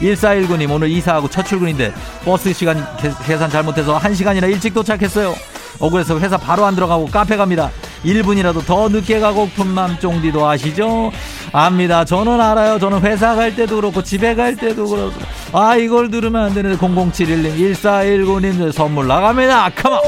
1419님 오늘 이사하고 첫 출근인데 버스 시간 계- 계산 잘못해서 1시간이나 일찍 도착했어요 억울해서 회사 바로 안 들어가고 카페 갑니다 1분이라도 더 늦게 가고픈 맘 쫑디도 아시죠? 압니다. 저는 알아요. 저는 회사 갈 때도 그렇고 집에 갈 때도 그렇고 아 이걸 들으면 안 되는데 0071님 1419님 선물 나갑니다. 컴온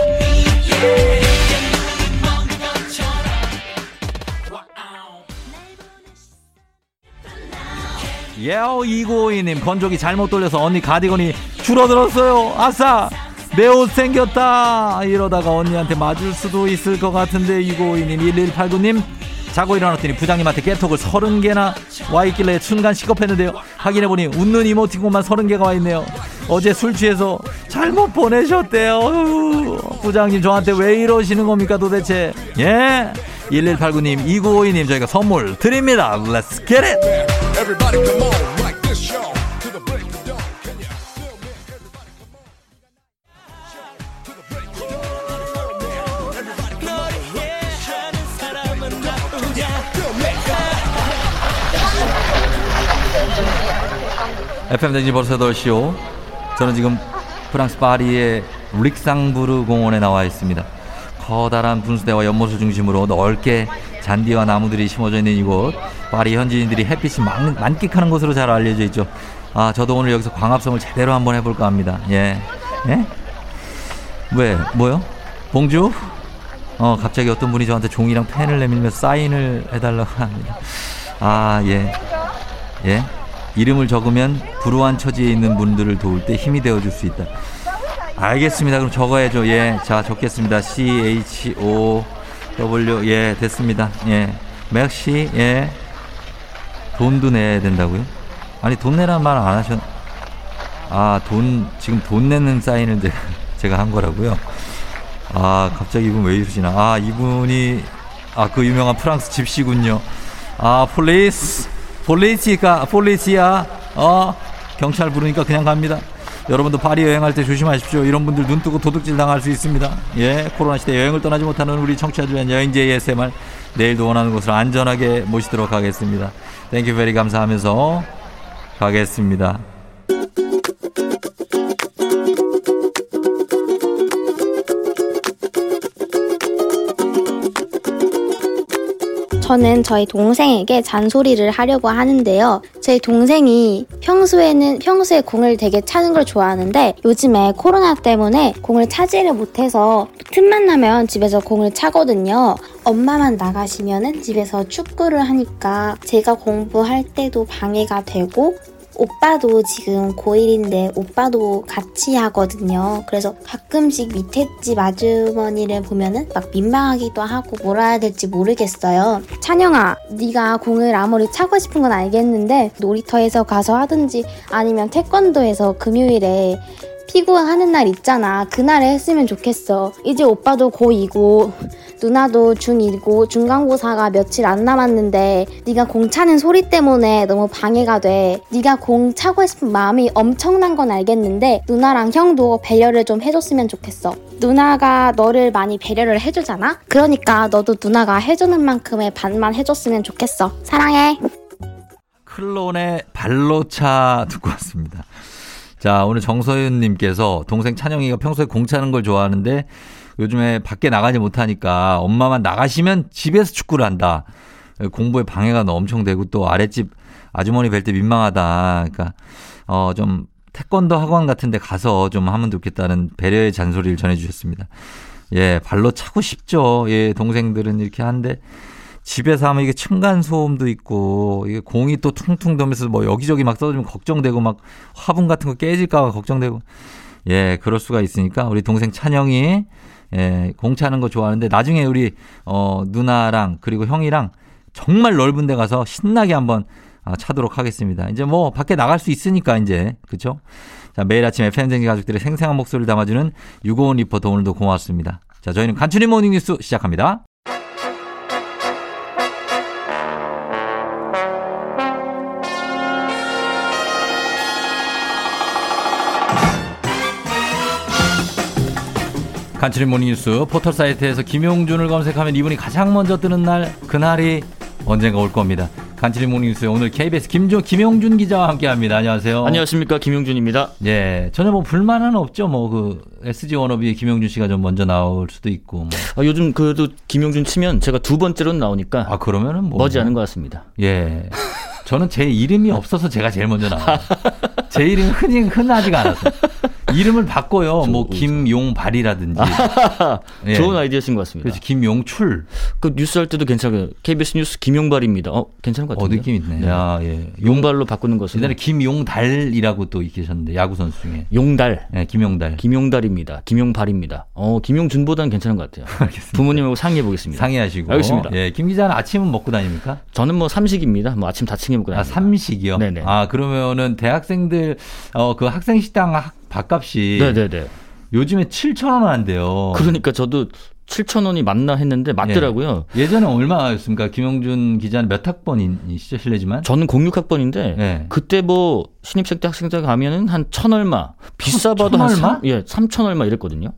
예오 2952님 건조기 잘못 돌려서 언니 가디건이 줄어들었어요. 아싸! 내 옷 생겼다! 이러다가 언니한테 맞을 수도 있을 것 같은데 2952님 1189님. 자고 일어났더니 부장님한테 깨톡을 30개나 와 있길래 순간 시겁했는데요. 확인해보니 웃는 이모티콘만 30개가 와 있네요. 어제 술 취해서 잘못 보내셨대요. 어휴, 부장님 저한테 왜 이러시는 겁니까 도대체? 예 1189님 2952님 저희가 선물 드립니다 Let's get it? FM 댕지 벌써 8시오. 저는 지금 프랑스 파리의 릭상부르 공원에 나와 있습니다. 커다란 분수대와 연못을 중심으로 넓게 잔디와 나무들이 심어져 있는 이곳. 파리 현지인들이 햇빛이 만, 만끽하는 곳으로 잘 알려져 있죠. 아, 저도 오늘 여기서 광합성을 제대로 한번 해볼까 합니다. 예. 예? 왜? 뭐요? 봉주? 어, 갑자기 어떤 분이 저한테 종이랑 펜을 내밀며 사인을 해달라고 합니다. 아, 예. 예? 이름을 적으면 불우한 처지에 있는 분들을 도울 때 힘이 되어줄 수 있다. 알겠습니다. 그럼 적어야죠. 예. 자, 적겠습니다. C, H, O, W. 예, 됐습니다. 예. merci, 예. 돈도 내야 된다고요? 아니, 돈 내란 말 안 하셨, 아, 돈, 지금 돈 내는 사인을 제가, 한 거라고요? 아, 갑자기 이분 왜 이러시나? 아, 이분이, 아, 그 유명한 프랑스 집시군요. 아, police, police가, police야, 어, 경찰 부르니까 그냥 갑니다. 여러분도 파리 여행할 때 조심하십시오. 이런 분들 눈 뜨고 도둑질 당할 수 있습니다. 예, 코로나 시대 여행을 떠나지 못하는 우리 청취자들 위한 여행지 ASMR 내일도 원하는 곳으로 안전하게 모시도록 하겠습니다. thank you very 감사하면서 가겠습니다. 저는 저희 동생에게 잔소리를 하려고 하는데요. 제 동생이 평소에는 평소에 공을 되게 차는 걸 좋아하는데 요즘에 코로나 때문에 공을 차지를 못해서 틈만 나면 집에서 공을 차거든요. 엄마만 나가시면은 집에서 축구를 하니까 제가 공부할 때도 방해가 되고 오빠도 지금 고1인데 오빠도 같이 하거든요. 그래서 가끔씩 밑에 집 아주머니를 보면은 막 민망하기도 하고 뭐라 해야 될지 모르겠어요. 찬영아, 네가 공을 아무리 차고 싶은 건 알겠는데 놀이터에서 가서 하든지 아니면 태권도에서 금요일에 피구 하는 날 있잖아. 그날에 했으면 좋겠어. 이제 오빠도 고2고 누나도 중1고 중간고사가 며칠 안 남았는데 네가 공 차는 소리 때문에 너무 방해가 돼. 네가 공 차고 싶은 마음이 엄청난 건 알겠는데 누나랑 형도 배려를 좀 해줬으면 좋겠어. 누나가 너를 많이 배려를 해주잖아? 그러니까 너도 누나가 해주는 만큼의 반만 해줬으면 좋겠어. 사랑해. 클론의 발로차 듣고 왔습니다. 자, 오늘 정서윤님께서 동생 찬영이가 평소에 공 차는 걸 좋아하는데 요즘에 밖에 나가지 못하니까 엄마만 나가시면 집에서 축구를 한다. 공부에 방해가 엄청 되고 또 아랫집 아주머니 뵐 때 민망하다. 그러니까 어 좀 태권도 학원 같은 데 가서 좀 하면 좋겠다는 배려의 잔소리를 전해 주셨습니다. 예, 발로 차고 싶죠. 예, 동생들은 이렇게 하는데 집에서 하면 이게 층간 소음도 있고 이게 공이 또 퉁퉁 도면서 뭐 여기저기 막 쏟아지면 걱정되고 막 화분 같은 거 깨질까 봐 걱정되고 예, 그럴 수가 있으니까 우리 동생 찬영이 예, 공 차는 거 좋아하는데 나중에 우리 어 누나랑 그리고 형이랑 정말 넓은 데 가서 신나게 한번 아, 차도록 하겠습니다. 이제 뭐 밖에 나갈 수 있으니까 이제 그렇죠? 자, 매일 아침 FM대행진 가족들의 생생한 목소리를 담아주는 유고원 리포터 오늘도 고맙습니다. 자, 저희는 간추린 모닝 뉴스 시작합니다. 간추린 모닝뉴스 포털 사이트에서 김용준을 검색하면 이분이 가장 먼저 뜨는 날 그날이 언젠가 올 겁니다. 간추린 모닝뉴스 오늘 KBS 김종 김용준 기자와 함께합니다. 안녕하세요. 안녕하십니까 김용준입니다. 예, 전혀 뭐 불만은 없죠. 뭐 그 SG 워너비의 김용준 씨가 좀 먼저 나올 수도 있고. 뭐. 아, 요즘 그래도 김용준 치면 제가 두 번째로 나오니까 아 그러면은 뭐 머지않은 것 같습니다. 예. 저는 제 이름이 없어서 제가 제일 먼저 나와요. 제 이름이 흔히 흔하지가 않아서. 이름을 바꿔요. 뭐 김용발이라든지. 예. 좋은 아이디어신 것 같습니다. 그렇지 김용출. 그 뉴스 할 때도 괜찮아요. KBS 뉴스 김용발입니다. 어 괜찮은 것어 같은데. 느낌 있네. 야 예. 용발로 바꾸는 것은 예전에 김용달이라고 또 계셨는데 야구 선수 중에. 용달. 네, 김용달. 김용달입니다. 김용발입니다. 어 김용준보다는 괜찮은 것 같아요. 알겠습니다. 부모님하고 상의해 보겠습니다. 상의하시고. 알겠습니다. 예, 김 기자는 아침은 먹고 다닙니까? 저는 뭐 삼식입니다. 뭐 아침 다층해 먹고 아, 다닙니다. 삼식이요? 네네. 아, 그러면은 대학생들, 어, 그 학생 식당 학- 밥값이. 네네네. 요즘에 7,000원 한대요. 그러니까 저도 7천 원이 맞나 했는데 맞더라고요. 예. 예전에 얼마였습니까? 김용준 기자는 몇 학번이시죠, 실례지만? 저는 06학번인데 예. 그때 뭐 신입생 때 학생들 가면은 한 천 얼마 비싸봐도 천 한 얼마? 삼- 예, 3천 얼마 이랬거든요.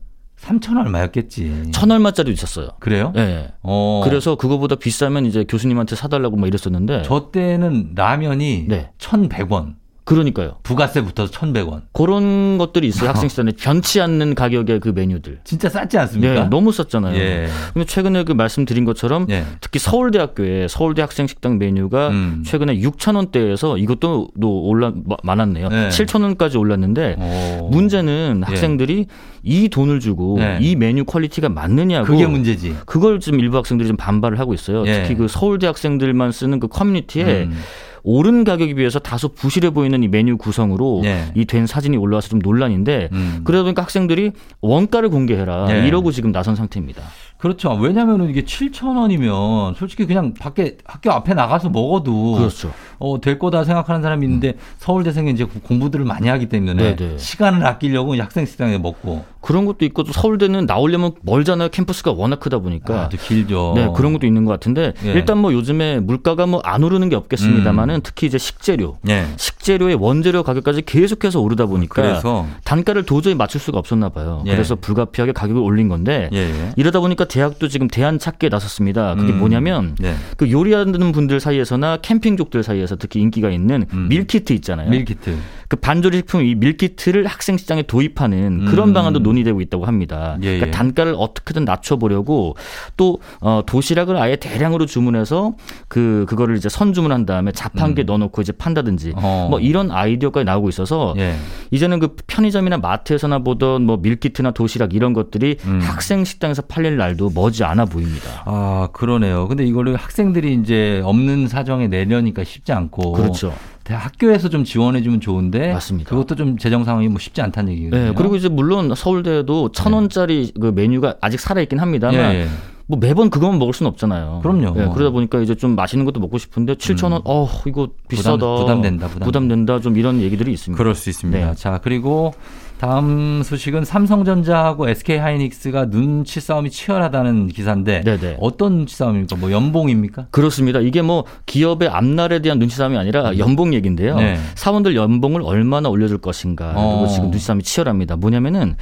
3천 얼마였겠지. 천 얼마짜리 있었어요. 그래요? 예, 예. 어. 그래서 그거보다 비싸면 이제 교수님한테 사달라고 막 이랬었는데. 저 때는 라면이 네. 1,100원. 그러니까요. 부가세 붙어서 1,100원. 그런 것들이 있어요. 학생 시절에 변치 않는 가격의 그 메뉴들. 진짜 쌌지 않습니까? 네, 너무 쌌잖아요. 예. 근데 최근에 그 말씀드린 것처럼 예. 특히 서울대학교에 서울대 학생 식당 메뉴가 음. 최근에 6천 원대에서 이것도 또 올라 마- 많았네요. 네. 7천 원까지 올랐는데 오. 문제는 예. 학생들이 이 돈을 주고 네. 이 메뉴 quality가 맞느냐고 그게 문제지. 그걸 좀 일부 학생들이 좀 반발을 하고 있어요. 예. 특히 그 서울대 학생들만 쓰는 그 커뮤니티에 음. 오른 가격에 비해서 다소 부실해 보이는 이 메뉴 구성으로 예. 이된 사진이 올라와서 좀 논란인데 음. 그러다 보니까 학생들이 원가를 공개해라 예. 이러고 지금 나선 상태입니다. 그렇죠. 왜냐면은 이게 7,000원이면 솔직히 그냥 밖에 학교 앞에 나가서 먹어도 그렇죠. 어, 될 거다 생각하는 사람이 있는데 서울대생이 이제 공부들을 많이 하기 때문에 네네. 시간을 아끼려고 학생 식당에 먹고 그런 것도 있고 또 서울대는 나오려면 멀잖아요. 캠퍼스가 워낙 크다 보니까. 아주 길죠. 네, 그런 것도 있는 것 같은데 예. 일단 뭐 요즘에 물가가 뭐 안 오르는 게 없겠습니다만은 특히 이제 식재료, 예. 식재료의 원재료 가격까지 계속해서 오르다 보니까 그래서 단가를 도저히 맞출 수가 없었나 봐요. 예. 그래서 불가피하게 가격을 올린 건데 예, 예. 이러다 보니까 대학도 지금 대안 찾기에 나섰습니다. 그게 음. 뭐냐면 네. 그 요리하는 분들 사이에서나 캠핑족들 사이에서 특히 인기가 있는 음. meal kit 있잖아요. meal kit. 그 반조리 식품 이 meal kit를 학생 식당에 도입하는 그런 음. 방안도 논의되고 있다고 합니다. 예, 그러니까 예. 단가를 어떻게든 낮춰보려고 또 어, 도시락을 아예 대량으로 주문해서 그 그거를 이제 선 주문한 다음에 자판기에 넣어놓고 이제 판다든지 음. 어. 뭐 이런 아이디어까지 나오고 있어서 예. 이제는 그 편의점이나 마트에서나 보던 뭐 meal kit나 도시락 이런 것들이 음. 학생 식당에서 팔릴 날도 머지 않아 보입니다. 아, 그러네요. 근데 이거를 학생들이 이제 없는 사정에 내려니까 쉽지 않고. 그렇죠. 대- 학교에서 좀 지원해주면 좋은데 맞습니다. 그것도 좀 재정 상황이 뭐 쉽지 않다는 얘기거든요. 네, 그리고 이제 물론 서울대도 천 원짜리 그 메뉴가 아직 살아있긴 합니다만 예, 예. 뭐 매번 그것만 먹을 수는 없잖아요. 그럼요. 예, 그러다 보니까 이제 좀 맛있는 것도 먹고 싶은데 7천 원, 어 이거 비싸다. 부담 된다, 부담. 부담 된다. 좀 이런 얘기들이 있습니다. 그럴 수 있습니다. 네. 자, 그리고 다음 소식은 삼성전자하고 SK 하이닉스가 눈치 싸움이 치열하다는 기사인데 네네. 어떤 눈치 싸움입니까? 뭐 연봉입니까? 그렇습니다. 이게 뭐 기업의 앞날에 대한 눈치 싸움이 아니라 연봉 얘기인데요. 네. 사원들 연봉을 얼마나 올려줄 것인가. 어. 그리고 지금 눈치 싸움이 치열합니다. 뭐냐면은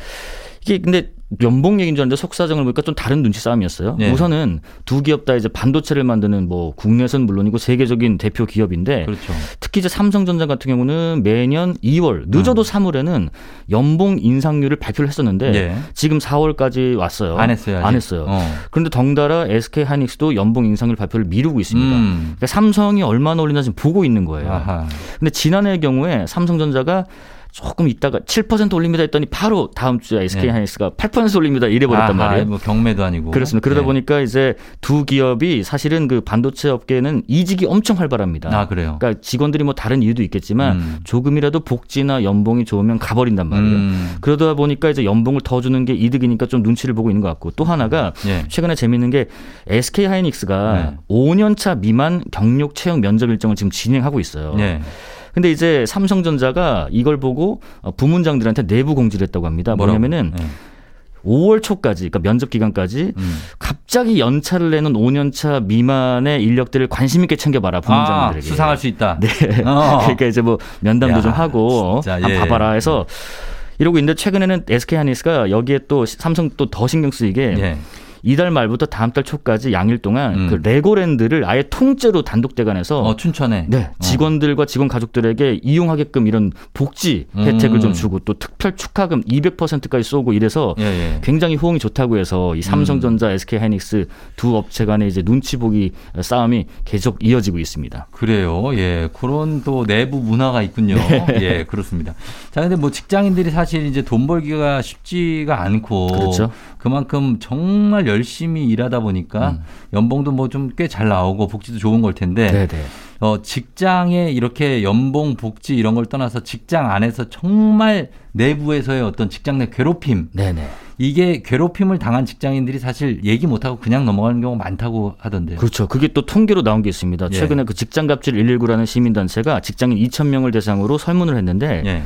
이게 근데 연봉 얘기인 줄 알았는데 속사정을 보니까 좀 다른 눈치 싸움이었어요. 네. 우선은 두 기업 다 이제 반도체를 만드는 뭐 국내선 물론이고 세계적인 대표 기업인데 그렇죠. 특히 이제 삼성전자 같은 경우는 매년 2월 늦어도 3월에는 연봉 인상률을 발표를 했었는데 음. 예. 지금 4월까지 왔어요. 안 했어요, 아직? 안 했어요. 어. 그런데 덩달아 SK 하이닉스도 연봉 인상률 발표를 미루고 있습니다. 음. 그러니까 삼성이 얼마나 올리나 지금 보고 있는 거예요. 아하. 근데 지난해의 경우에 삼성전자가 조금 있다가 7% 올립니다 했더니 바로 다음 주에 SK 네. 하이닉스가 8% 올립니다 이래 버렸단 말이에요. 뭐 경매도 아니고. 그렇습니다. 그러다 네. 보니까 이제 두 기업이 사실은 그 반도체 업계는 이직이 엄청 활발합니다. 아, 그래요? 그러니까 직원들이 뭐 다른 이유도 있겠지만 음. 조금이라도 복지나 연봉이 좋으면 가버린단 말이에요. 음. 그러다 보니까 이제 연봉을 더 주는 게 이득이니까 좀 눈치를 보고 있는 것 같고 또 하나가 예. 최근에 재밌는 게 SK 하이닉스가 네. 5년 차 미만 경력 채용 면접 일정을 지금 진행하고 있어요. 예. 근데 이제 삼성전자가 이걸 보고 어, 부문장들한테 내부 공지를 했다고 합니다. 뭐냐면은 예. 5월 초까지, 그러니까 면접 기간까지 음. 갑자기 연차를 내는 5년차 미만의 인력들을 관심 있게 챙겨봐라 아, 부문장들에게. 수상할 수 있다. 네. 어. 그러니까 이제 뭐 면담도 야, 좀 하고 진짜, 한번 예. 봐봐라 해서 이러고 있는데 최근에는 SK 하이닉스가 여기에 또 삼성 또 더 신경 쓰이게 예. 이달 말부터 다음 달 초까지 양일 동안 음. 그 레고랜드를 아예 통째로 단독 대관해서 어, 춘천에. 네, 직원들과 직원 가족들에게 이용하게끔 이런 복지 혜택을 음. 좀 주고 또 특별 축하금 200%까지 쏘고 이래서 예, 예. 굉장히 호응이 좋다고 해서 이 삼성전자, SK 하이닉스 두 업체 간의 이제 눈치 보기 싸움이 계속 이어지고 있습니다. 그래요. 예. 그런 또 내부 문화가 있군요. 네. 예, 그렇습니다. 자, 근데 뭐 직장인들이 사실 이제 돈 벌기가 쉽지가 않고 그렇죠. 그만큼 정말 열심히 일하다 보니까 연봉도 뭐 좀 꽤 잘 나오고 복지도 좋은 걸 텐데 음. 네네. 어, 직장에 이렇게 연봉, 복지 이런 걸 떠나서 직장 안에서 정말 내부에서의 어떤 직장 내 괴롭힘 네네. 이게 괴롭힘을 당한 직장인들이 사실 얘기 못하고 그냥 넘어가는 경우가 많다고 하던데요. 그렇죠. 그게 또 통계로 나온 게 있습니다. 예. 최근에 그 직장갑질 119라는 시민단체가 직장인 2,000명을 대상으로 설문을 했는데 예.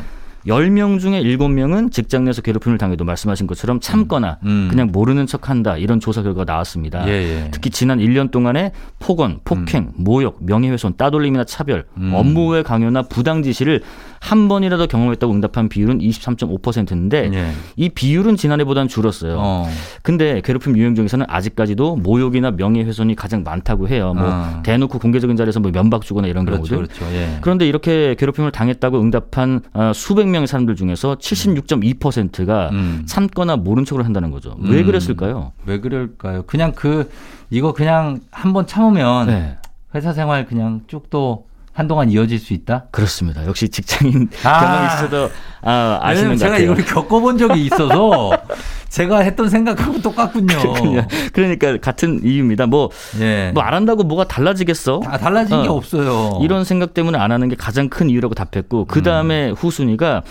10명 중에 7명은 직장 내에서 괴롭힘을 당해도 말씀하신 것처럼 참거나 음. 그냥 모르는 척한다 이런 조사 결과가 나왔습니다. 예, 예. 특히 지난 1년 동안에 폭언, 폭행, 모욕, 명예훼손, 따돌림이나 차별, 음. 업무의 강요나 부당 지시를 한 번이라도 경험했다고 응답한 비율은 23.5%인데 예. 이 비율은 지난해보다는 줄었어요. 어. 근데 괴롭힘 유형 중에서는 아직까지도 모욕이나 명예훼손이 가장 많다고 해요. 뭐 아. 대놓고 공개적인 자리에서 뭐 면박 주거나 이런 그렇죠, 경우들. 그렇죠. 예. 그런데 이렇게 괴롭힘을 당했다고 응답한 어, 수백 명의 사람들 중에서 76.2%가 음. 참거나 모른 척을 한다는 거죠. 왜 음. 그랬을까요? 왜 그럴까요? 그냥 그 이거 그냥 한번 참으면 네. 회사 생활 그냥 쭉또 한동안 이어질 수 있다. 그렇습니다. 역시 직장인 아. 경험이 있어서 아, 아시는 제가 같아요. 이걸 겪어본 적이 있어서 제가 했던 생각하고 똑같군요. 그렇군요. 그러니까 같은 이유입니다. 뭐, 예. 뭐안 한다고 뭐가 달라지겠어? 다 달라진 게 어. 없어요. 이런 생각 때문에 안 하는 게 가장 큰 이유라고 답했고 그 다음에 후순위가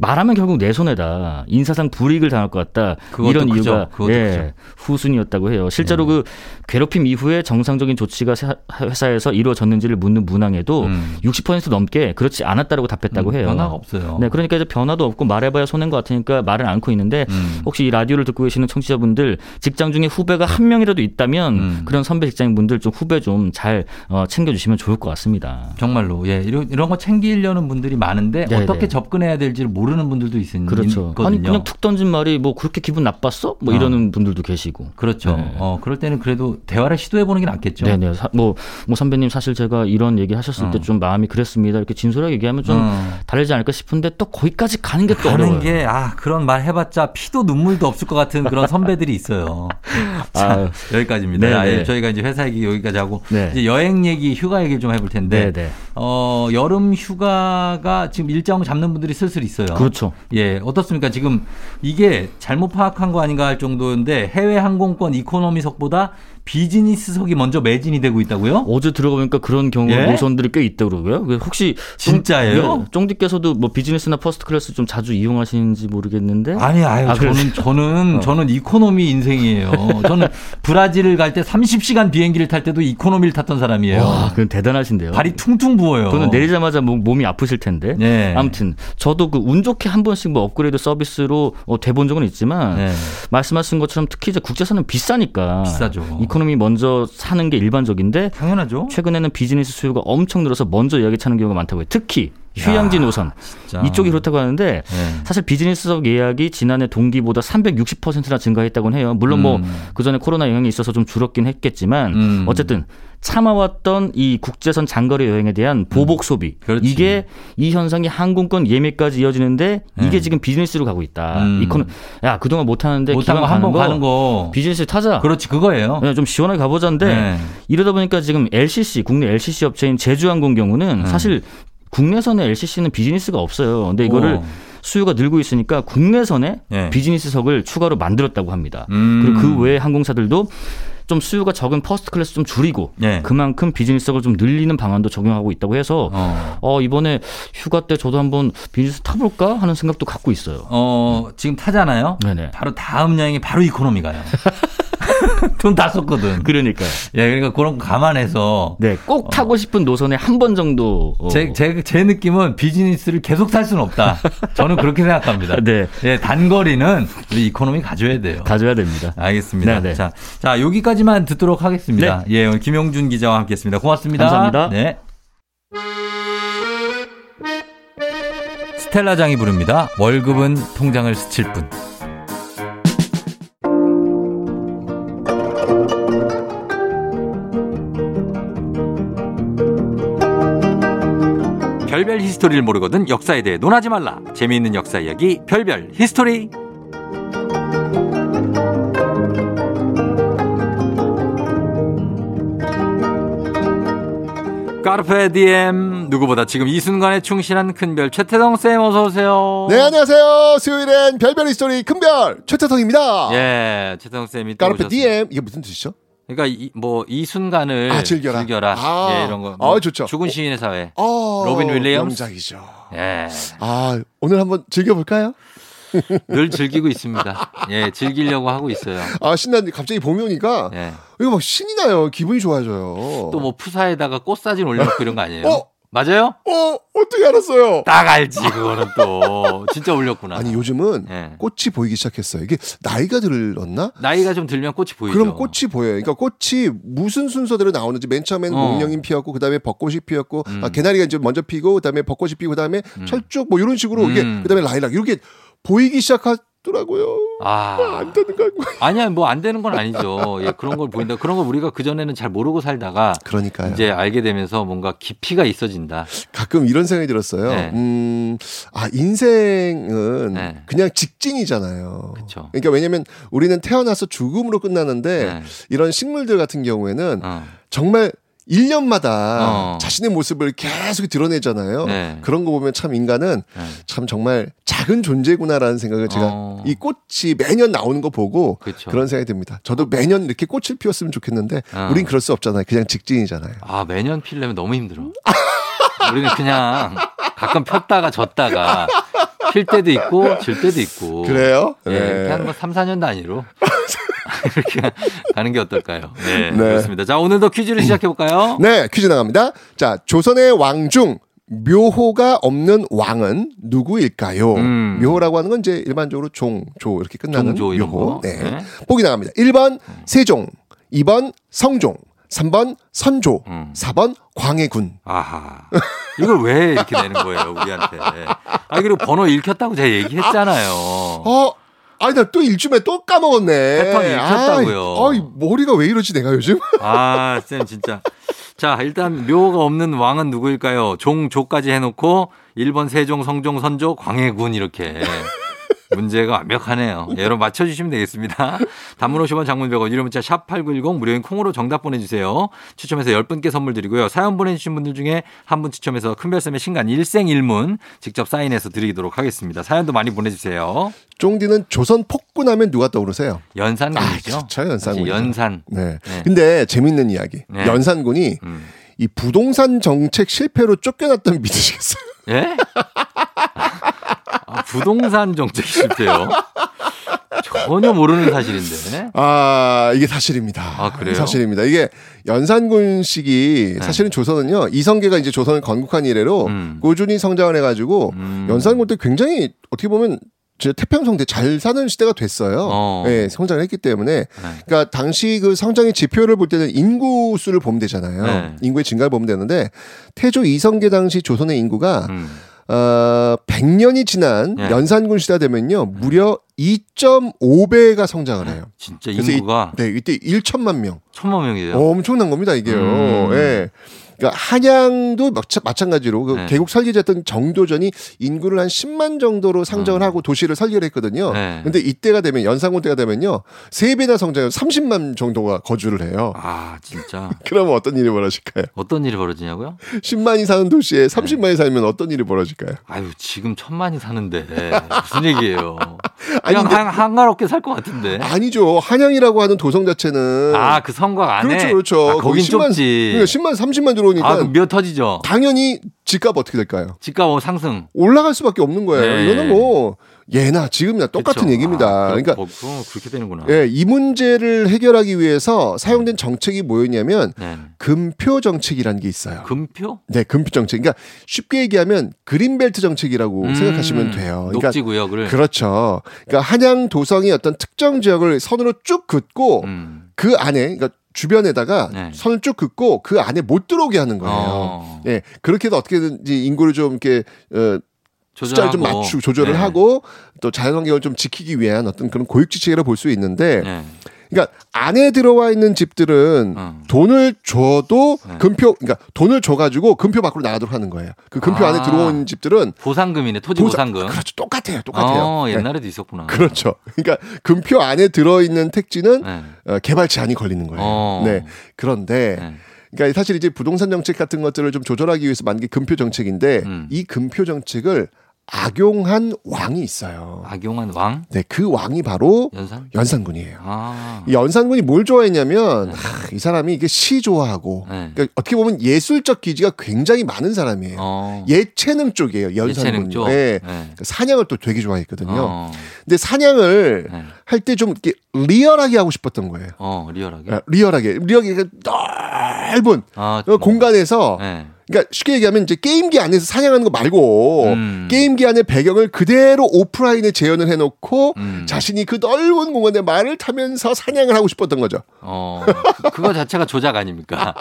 말하면 결국 내 손해다. 인사상 불이익을 당할 것 같다. 이런. 이유가 그것도 예. 후순위였다고 해요. 실제로 그 괴롭힘 이후에 정상적인 조치가 사- 회사에서 이루어졌는지를 묻는 문항에도 음. 60% 넘게 그렇지 않았다고 답했다고 음, 해요. 변화가 없어요. 네, 그러니까 이제 변화도 없고 말해봐야 손해인 것 같으니까 말을 않고 있는데 음. 혹시 이 라디오를 듣고 계시는 청취자분들 직장 중에 후배가 한 명이라도 있다면 음. 그런 선배 직장인분들 좀 후배 좀잘 어, 챙겨주시면 좋을 것 같습니다. 정말로 예 이런 이런 거 챙기려는 분들이 많은데 네, 어떻게 네. 접근해야 될지를 모르 는 분들도 있, 그렇죠. 있거든요. 아니 그냥 툭 던진 말이 뭐 그렇게 기분 나빴어? 뭐 어. 이러는 분들도 계시고. 그렇죠. 네. 어 그럴 때는 그래도 대화를 시도해 보는 게 낫겠죠. 네네. 사- 뭐, 뭐 선배님 사실 제가 이런 얘기 하셨을 어. 때좀 마음이 그랬습니다. 이렇게 진솔하게 얘기하면 좀 어. 다르지 않을까 싶은데 또 거기까지 가는 게 또 어려워요. 게아 그런 말 해봤자 피도 눈물도 없을 것 같은 그런 선배들이 있어요. 자, 아유. 여기까지입니다. 네, 아, 예, 네. 저희가 이제 회사 얘기 여기까지 하고 네. 이제 여행 얘기, 휴가 얘기를 좀 해볼 텐데 네네. 어 여름 휴가가 지금 일정 잡는 분들이 슬슬 있어요. 그렇죠. 예, 어떻습니까? 지금 이게 잘못 파악한 거 아닌가 할 정도인데 해외 항공권 이코노미석보다 비즈니스석이 먼저 매진이 되고 있다고요? 어제 들어보니까 그런 경우 예? 노선들이 꽤 있더라고요. 그 혹시 진짜예요? 쫑- 네, 쫑디께서도 뭐 비즈니스나 first class 좀 자주 이용하시는지 모르겠는데. 아니, 아유, 아? 저는, 저는, 어. 저는 이코노미 인생이에요. 저는 브라질을 갈 때 30시간 비행기를 탈 때도 이코노미를 탔던 사람이에요. 와, 그건 대단하신데요. 발이 퉁퉁 부어요. 그거는 내리자마자 몸, 몸이 아프실 텐데. 네. 아무튼 저도 그 운 좋게 한 번씩 뭐 업그레이드 서비스로 어, 돼본 적은 있지만 네. 말씀하신 것처럼 특히 이제 국제선은 비싸니까 비싸죠. 이코노미 먼저 사는 게 일반적인데 당연하죠. 최근에는 비즈니스 수요가 엄청 늘어서 먼저 예약이 차는 경우가 많다고 해요. 특히 휴양지 야, 노선 진짜. 이쪽이 그렇다고 하는데 네. 사실 비즈니스석 예약이 지난해 동기보다 360%나 증가했다고 해요. 물론 뭐 음. 그 전에 코로나 영향이 있어서 좀 줄었긴 했겠지만 음. 어쨌든 참아왔던 이 국제선 장거리 여행에 대한 보복 소비 음. 이게 이 현상이 항공권 예매까지 이어지는데 이게 네. 지금 비즈니스로 가고 있다. 음. 이코노 야 그동안 못 못한 기왕 거한번 가는 거. 비즈니스 타자. 그렇지, 그거예요. 네, 좀 시원하게 가보자인데 네. 이러다 보니까 지금 LCC 국내 LCC 업체인 제주항공 경우는 음. 사실 국내선의 LCC는 비즈니스가 없어요. 근데 이거를 오. 수요가 늘고 있으니까 국내선에 예. 비즈니스석을 추가로 만들었다고 합니다. 음. 그리고 그 외에 항공사들도 좀 수요가 적은 first class 좀 줄이고 예. 그만큼 비즈니스석을 좀 늘리는 방안도 적용하고 있다고 해서 어. 어, 이번에 휴가 때 저도 한번 비즈니스 타볼까 하는 생각도 갖고 있어요. 어, 지금 타잖아요. 네네. 바로 다음 여행이 바로 이코노미 가요. 돈 다 썼거든. 그러니까요. 예, 그러니까 그런 거 감안해서 네, 꼭 타고 싶은 노선에 한 번 정도 어, 제, 제, 제 느낌은 비즈니스를 계속 탈 수는 없다. 저는 그렇게 생각합니다. 네. 예, 단거리는 우리 이코노미 가줘야 돼요. 가줘야 됩니다. 알겠습니다. 네, 네. 자, 자, 여기까지만 듣도록 하겠습니다. 예, 오늘 김용준 기자와 함께 했습니다. 고맙습니다. 감사합니다. 네. 스텔라장이 부릅니다. 월급은 통장을 스칠 뿐. 별별 히스토리를 모르거든 역사에 대해 논하지 말라. 재미있는 역사 이야기 별별 히스토리. carpe diem 누구보다 지금 이 순간에 충실한 큰별 최태성 쌤 어서 오세요. 네, 안녕하세요. 수요일엔 별별 히스토리 큰별 최태성입니다. 예, 최태성 쌤이 또 carpe diem 이게 무슨 뜻이죠? 그러니까 뭐이 순간을 아, 즐겨라. 아. 예, 이런 거. 뭐 아, 좋죠. 죽은 시인의 사회. 어, 로빈 윌리엄스. 명작이죠. 예. 아, 오늘 한번 즐겨볼까요? 늘 즐기고 있습니다. 예, 즐기려고 하고 있어요. 아, 신나는데 갑자기 봄이 오니까 예. 이거 막 신이 나요. 기분이 좋아져요. 또 뭐 푸사에다가 꽃사진 올려놓고 이런 거 아니에요? 어? 맞아요? 어, 어떻게 알았어요? 딱 알지, 그거는 또. 진짜 올렸구나. 아니, 요즘은 예. 꽃이 보이기 시작했어요. 이게 나이가 들었나? 나이가 좀 들면 꽃이 보이죠. 그럼 꽃이 보여요. 그러니까 꽃이 무슨 순서대로 나오는지 맨 처음에는 어. 목련이 피었고 그 다음에 벚꽃이 피었고 음. 아, 개나리가 이제 먼저 피고 그 다음에 벚꽃이 피고 그 다음에 철쭉 뭐 이런 식으로 이게 음. 그다음에 라일락 이렇게 보이기 시작하 더라고요. 아. 안 되는 거 아니야, 뭐 안 되는 건 아니죠. 예, 그런 걸 보인다. 그런 걸 우리가 그전에는 잘 모르고 살다가 그러니까요. 이제 알게 되면서 뭔가 깊이가 있어진다. 가끔 이런 생각이 들었어요. 네. 음, 아 인생은 네. 그냥 직진이잖아요. 그쵸. 그러니까 왜냐면 우리는 태어나서 죽음으로 끝나는데 네. 이런 식물들 같은 경우에는 어. 정말 1년마다 어. 자신의 모습을 계속 드러내잖아요. 네. 그런 거 보면 참 인간은 네. 참 정말 작은 존재구나라는 생각을 제가 어. 이 꽃이 매년 나오는 거 보고 그쵸. 그런 생각이 듭니다. 저도 매년 이렇게 꽃을 피웠으면 좋겠는데 어. 우린 그럴 수 없잖아요. 그냥 직진이잖아요. 아, 매년 피려면 너무 힘들어. 우리는 그냥 가끔 폈다가 졌다가 필 때도 있고 질 때도 있고. 그래요? 예, 네. 그냥 뭐 3, 4년 단위로 이렇게 가는 게 어떨까요? 네, 네. 그렇습니다. 자, 오늘도 퀴즈를 시작해 볼까요? 네, 퀴즈 나갑니다. 자, 조선의 왕 중 묘호가 없는 왕은 누구일까요? 음. 묘호라고 하는 건 이제 일반적으로 종, 조 이렇게 끝나는 종조 묘호. 거. 네. 네. 보기 나갑니다. 1번 세종, 2번 성종, 3번 선조, 음. 4번 광해군. 아하. 이걸 왜 이렇게 내는 거예요, 우리한테? 아, 그리고 번호 읽혔다고 제가 얘기했잖아요. 어, 아니 나 또 일주일에 또 까먹었네. 패턴이 읽혔다고요. 아이, 머리가 왜 이러지 내가 요즘? 아, 쌤 진짜. 자, 일단 묘가 없는 왕은 누구일까요? 종, 조까지 해놓고 1번 세종, 성종, 선조, 광해군 이렇게. 문제가 완벽하네요. 예, 여러분 맞춰주시면 되겠습니다. 단문 50원 장문 100원 유료 문자 샵 8910 무료인 콩으로 정답 보내주세요. 추첨해서 10분께 선물 드리고요. 사연 보내주신 분들 중에 한 분 추첨해서 큰별쌤의 신간 일생일문 직접 사인해서 드리도록 하겠습니다. 사연도 많이 보내주세요. 쫑디는 조선 폭군하면 누가 떠오르세요? 연산군이죠. 아, 그렇죠. 연산군. 연산. 네. 네. 근데 재밌는 이야기. 네. 연산군이 음. 이 부동산 정책 실패로 쫓겨났던 믿으시겠어요? 예? 아, 부동산 정책 실패요. 전혀 모르는 사실인데. 아, 이게 사실입니다. 아, 그래요? 사실입니다. 이게 연산군식이 네. 사실은 조선은요, 이성계가 이제 조선을 건국한 이래로 음. 꾸준히 성장을 해가지고 연산군 때 굉장히 어떻게 보면 진짜 태평성대 잘 사는 시대가 됐어요. 어. 예, 성장을 했기 때문에. 그러니까 당시 그 성장의 지표를 볼 때는 인구 수를 보면 되잖아요. 네. 인구의 증가를 보면 되는데 태조 이성계 당시 조선의 인구가 음. 어, 100년이 지난 네. 연산군 시대 되면요. 무려 2.5배가 성장을 해요. 진짜 인구가 이, 네, 이때 1천만 명. 천만 명이에요. 어, 엄청난 겁니다, 이게요. 음. 예. 그러니까 한양도 마찬가지로 그 네. 개국 설계자였던 정도전이 인구를 한 10만 정도로 상정을 하고 도시를 설계를 했거든요. 음. 네. 근데 이때가 되면 연산군 때가 되면요. 세배나 성장해서 30만 정도가 거주를 해요. 아, 진짜. 그러면 어떤 일이 벌어질까요? 어떤 일이 벌어지냐고요? 10만이 사는 도시에 30만이 살면 어떤 일이 벌어질까요? 아유, 지금 천만이 사는데. 무슨 얘기예요? 아니, 그냥 근데- 한, 한가롭게 살 것 같은데. 아니죠. 한양이라고 하는 도성 자체는 아, 그 성곽 안에? 그렇죠, 그렇죠. 아, 거긴 거기 10만, 좁지. 그러니까 10만, 30만 들어오니까 아, 그럼 몇 터지죠? 당연히 집값 어떻게 될까요? 집값 뭐 상승. 올라갈 수밖에 없는 거예요. 네. 이거는 뭐 예나 지금이나 똑같은 그쵸. 얘기입니다. 아, 그러니까 뭐 그렇게 되는구나. 예, 이 문제를 해결하기 위해서 사용된 정책이 뭐였냐면 네. 금표 정책이라는 게 있어요. 금표? 네, 금표 정책. 그러니까 쉽게 얘기하면 그린벨트 정책이라고 음, 생각하시면 돼요. 그러니까 녹지 구역을. 그렇죠. 그러니까 한양 도성이 어떤 특정 지역을 선으로 쭉 긋고 음. 그 안에 그러니까 주변에다가 네. 선을 쭉 긋고 그 안에 못 들어오게 하는 거예요. 어. 예, 그렇게 해서 어떻게든지 인구를 좀 이렇게 어, 숫자를 좀. 맞추고 조절을 네. 하고 또 자연환경을 좀 지키기 위한 어떤 그런 고육지책이라고 볼수 있는데 네. 그러니까 안에 들어와 있는 집들은 어. 돈을 줘도 네. 금표 그러니까 돈을 줘 가지고 금표 밖으로 나가도록 하는 거예요. 그 금표 아. 안에 들어온 집들은 보상금이네. 토지 보상- 보상금. 그렇죠. 똑같아요. 똑같아요. 어, 네. 옛날에도 있었구나. 그렇죠. 그러니까 금표 안에 들어 있는 택지는 네. 어, 개발 제한이 걸리는 거예요. 어. 네. 그런데 네. 그러니까 사실 이제 부동산 정책 같은 것들을 좀 조절하기 위해서 만든 게 금표 정책인데 음. 이 금표 정책을 악용한 왕이 있어요. 악용한 왕? 네, 그 왕이 바로 연산? 연산군이에요. 아. 이 연산군이 뭘 좋아했냐면 하, 이 사람이 이게 시 좋아하고 네. 그러니까 어떻게 보면 예술적 기지가 굉장히 많은 사람이에요. 어. 예체능 쪽이에요. 연산군이. 쪽? 네. 네. 사냥을 또 되게 좋아했거든요. 어. 근데 사냥을 네. 할때 좀 이렇게 리얼하게 하고 싶었던 거예요. 어, 리얼하게. 아, 리얼하게, 리얼하게 넓은 아, 어, 공간에서 네. 그러니까 쉽게 얘기하면 이제 게임기 안에서 사냥하는 거 말고 음. 게임기 안의 배경을 그대로 오프라인에 재현을 해놓고 음. 자신이 그 넓은 공간에 말을 타면서 사냥을 하고 싶었던 거죠. 어, 그- 그거 자체가 조작 아닙니까?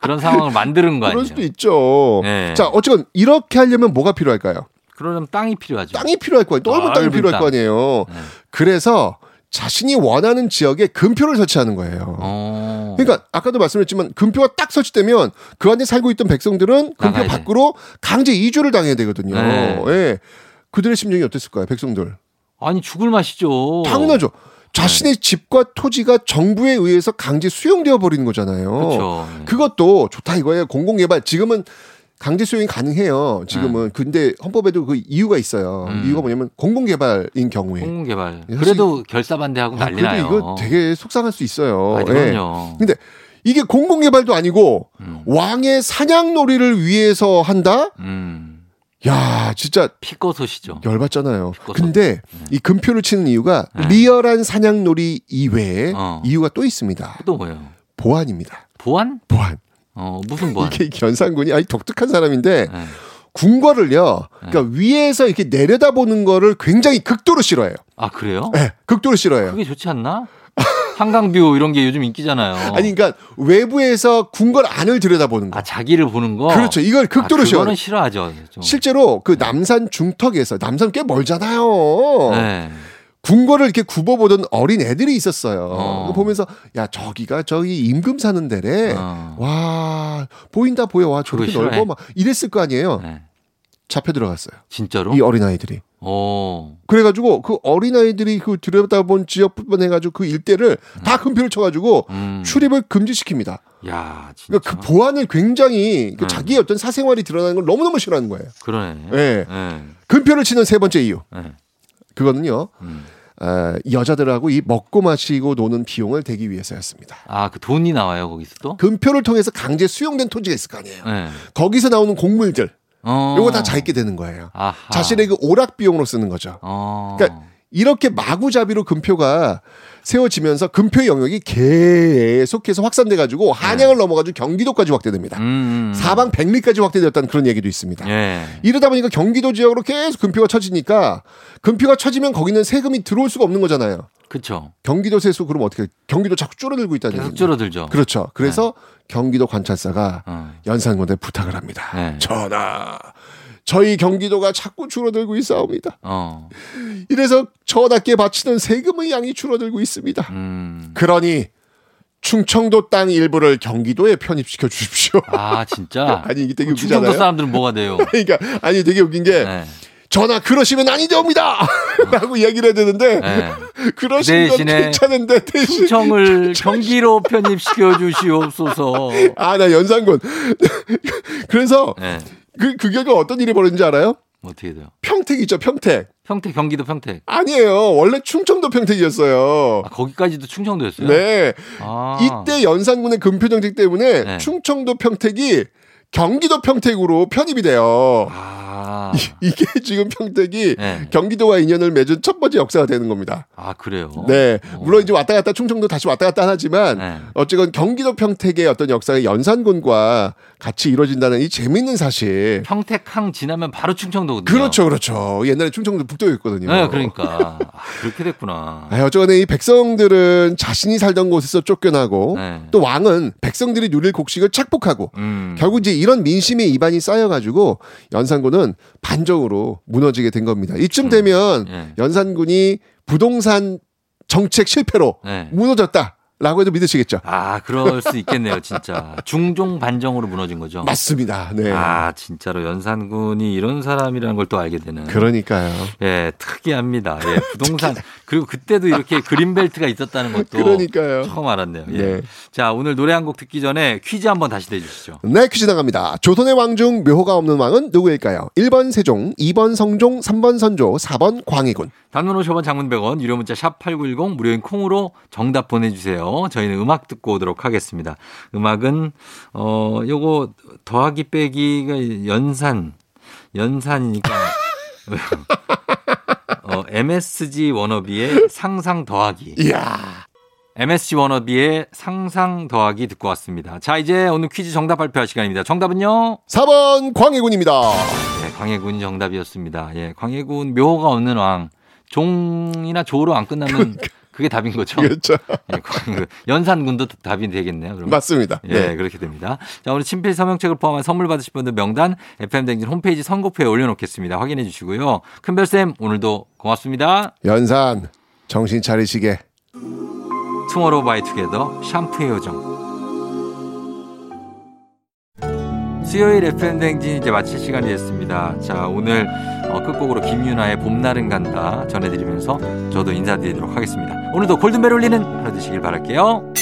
그런 상황을 만드는 거 그럴 아니에요? 수도 있죠. 네. 자, 어쨌건 이렇게 하려면 뭐가 필요할까요? 그러려면 땅이 필요하죠. 땅이 필요할 거예요. 넓은 땅이 넓은 필요할 땅. 거 아니에요. 네. 그래서 자신이 원하는 지역에 금표를 설치하는 거예요. 어. 그러니까 아까도 말씀했지만 금표가 딱 설치되면 그 안에 살고 있던 백성들은 금표. 밖으로 강제 이주를 당해야 되거든요. 네. 예. 그들의 심정이 어땠을까요, 백성들? 아니 죽을 맛이죠. 당연하죠. 자신의 집과 토지가 정부에 의해서 강제 수용되어 버리는 거잖아요. 그렇죠. 그것도 좋다 이거예요. 공공개발 지금은 강제 수용이 가능해요. 지금은 근데 헌법에도 그 이유가 있어요. 음. 이유가 뭐냐면 공공 개발인 경우에. 공공 개발. 사실- 그래도 결사 반대하고 아, 난리 그래도. 이거 되게 속상할 수 있어요. 아, 예. 그럼요. 근데 이게 공공 개발도 아니고 음. 왕의 사냥놀이를 위해서 한다? 음. 야, 진짜 피꺼소시죠. 열받잖아요. 피꺼소. 근데 이 금표를 치는 이유가 네. 리얼한 사냥놀이 이외에 어. 이유가 또 있습니다. 또 뭐예요? 보안입니다. 보안? 보안. 어, 무슨 보안? 이게 연산군이 아니 독특한 사람인데 네. 궁궐을요. 그러니까 위에서 이렇게 내려다보는 거를 굉장히 극도로 싫어해요. 아, 그래요? 네, 극도로 싫어해요. 그게 좋지 않나? 한강뷰 이런 게 요즘 인기잖아요. 아니 그러니까 외부에서 궁궐 안을 들여다보는 거. 아, 자기를 보는 거? 그렇죠. 이걸 극도로 아. 그거는 싫어하죠. 좀. 실제로 그 남산 중턱에서 남산 꽤 멀잖아요. 네. 궁궐을 이렇게 굽어보던 어린 애들이 있었어요. 어. 보면서 야 저기가 저기 임금 사는 데래. 어. 와 보인다 보여. 와 저렇게 싫어해? 넓어 막 이랬을 거 아니에요. 네. 잡혀 들어갔어요. 진짜로? 이 어린 아이들이. 어. 그래가지고 그 어린 아이들이 그 들여다본 지역뿐만 해가지고 그 일대를 다 금표를 쳐가지고 음. 출입을 금지시킵니다. 야, 진짜. 그러니까 그 보안을 굉장히 네. 그 자기의 어떤 사생활이 드러나는 걸 너무너무 싫어하는 거예요. 그러네. 예. 예. 금표를 치는 세 번째 이유. 예. 그거는요. 음. 어, 여자들하고 이 먹고 마시고 노는 비용을 대기 위해서였습니다. 아, 그 돈이 나와요, 거기서 또? 금표를 통해서 강제 수용된 토지가 있을 거 아니에요. 예. 거기서 나오는 곡물들. 어. 요거 다 자기게 되는 거예요. 아하. 자신의 그 오락 비용으로 쓰는 거죠. 어. 그러니까 이렇게 마구잡이로 금표가 세워지면서 금표의 영역이 계속해서 확산돼 가지고 한양을 넘어가지고 경기도까지 확대됩니다. 네. 음. 사방 백리까지 확대되었다는 그런 얘기도 있습니다. 예. 이러다 보니까 경기도 지역으로 계속 금표가 쳐지니까 금표가 쳐지면 거기는 세금이 들어올 수가 없는 거잖아요. 그쵸. 경기도 세수 그럼 어떻게 경기도 자꾸 줄어들고 있다는 계속 얘기죠. 줄어들죠. 그렇죠. 그래서 경기도 관찰사가 어. 연산군에 부탁을 합니다. 네. 전하, 저희 경기도가 자꾸 줄어들고 있사옵니다. 어. 이래서 저답게 바치는 세금의 양이 줄어들고 있습니다. 음. 그러니 충청도 땅 일부를 경기도에 편입시켜 주십시오. 아, 진짜? 아니 이게 되게 충청도 웃기잖아요. 사람들은 뭐가 돼요? 그러니까 아니 되게 웃긴 게 네. 전하 그러시면 아니되옵니다. 라고 얘기를 해야 되는데 네. 그러신 건 대신에 괜찮은데 대신 충청을 경기로 편입시켜 주시옵소서. 아 나 연산군 그래서 네. 그, 그 결과 어떤 일이 벌어진지 알아요? 어떻게 돼요? 평택 있죠, 평택. 평택, 경기도 평택. 아니에요. 원래 충청도 평택이었어요. 아, 거기까지도 충청도였어요? 네. 아. 이때 연산군의 금표 정책 때문에 네. 충청도 평택이 경기도 평택으로 편입이 돼요. 아. 이게 지금 평택이 네. 경기도와 인연을 맺은 첫 번째 역사가 되는 겁니다. 아, 그래요? 네. 물론 이제 왔다 갔다 충청도 다시 왔다 갔다 하지만 네. 어쨌건 경기도 평택의 어떤 역사가 연산군과 같이 이루어진다는 이 재밌는 사실. 평택항 지나면 바로 충청도거든요. 그렇죠, 그렇죠. 옛날에 충청도 북도였거든요. 네, 그러니까. 아, 그렇게 됐구나. 아, 어쩌건 이 백성들은 자신이 살던 곳에서 쫓겨나고 네. 또 왕은 백성들이 누릴 곡식을 착복하고 음. 결국 이제 이런 민심의 이반이 쌓여가지고 연산군은 반정으로 무너지게 된 겁니다. 이쯤 되면 예. 연산군이 부동산 정책 실패로 네. 무너졌다. 라고 해도 믿으시겠죠? 아, 그럴 수 있겠네요, 진짜. 중종 반정으로 무너진 거죠. 맞습니다. 네. 아, 진짜로 연산군이 이런 사람이라는 걸 또 알게 되는. 그러니까요. 예, 특이합니다. 예, 부동산. 그리고 그때도 이렇게 그린벨트가 있었다는 것도 그러니까요. 처음 알았네요. 예. 네. 자, 오늘 노래 한 곡 듣기 전에 퀴즈 한번 다시 내주시죠. 네, 퀴즈 나갑니다. 조선의 왕 중 묘호가 없는 왕은 누구일까요? 1번 세종, 2번 성종, 3번 선조, 4번 광해군. 단문 50원 장문 100원 유료 문자 샵8910 무료인 콩으로 정답 보내주세요. 저희는 음악 듣고 오도록 하겠습니다. 음악은 어 요거 더하기 빼기가 연산 연산이니까 어 MSG 워너비의 상상 더하기. 이야. MSG 워너비의 상상 더하기 듣고 왔습니다. 자 이제 오늘 퀴즈 정답 발표할 시간입니다. 정답은요? 4번 광해군입니다. 네, 광해군이 정답이었습니다. 예, 광해군 묘호가 없는 왕. 종이나 조로 안 끝나면 그게 답인 거죠. 그렇죠. 예, 광해군. 연산군도 답이 되겠네요. 그러면. 맞습니다. 예, 네. 그렇게 됩니다. 자, 오늘 친필 서명책을 포함한 선물 받으실 분들 명단 FM댕진 홈페이지 선고표에 올려놓겠습니다. 확인해 주시고요. 큰별쌤, 오늘도 고맙습니다. 연산, 정신 차리시게. 투모로우 바이 투게더 샴푸의 요정. 수요일 FM대행진 이제 마칠 시간이 됐습니다. 자, 오늘 어, 끝곡으로 김윤아의 봄날은 간다 전해드리면서 저도 인사드리도록 하겠습니다. 오늘도 골든벨 울리는 하루 되시길 바랄게요.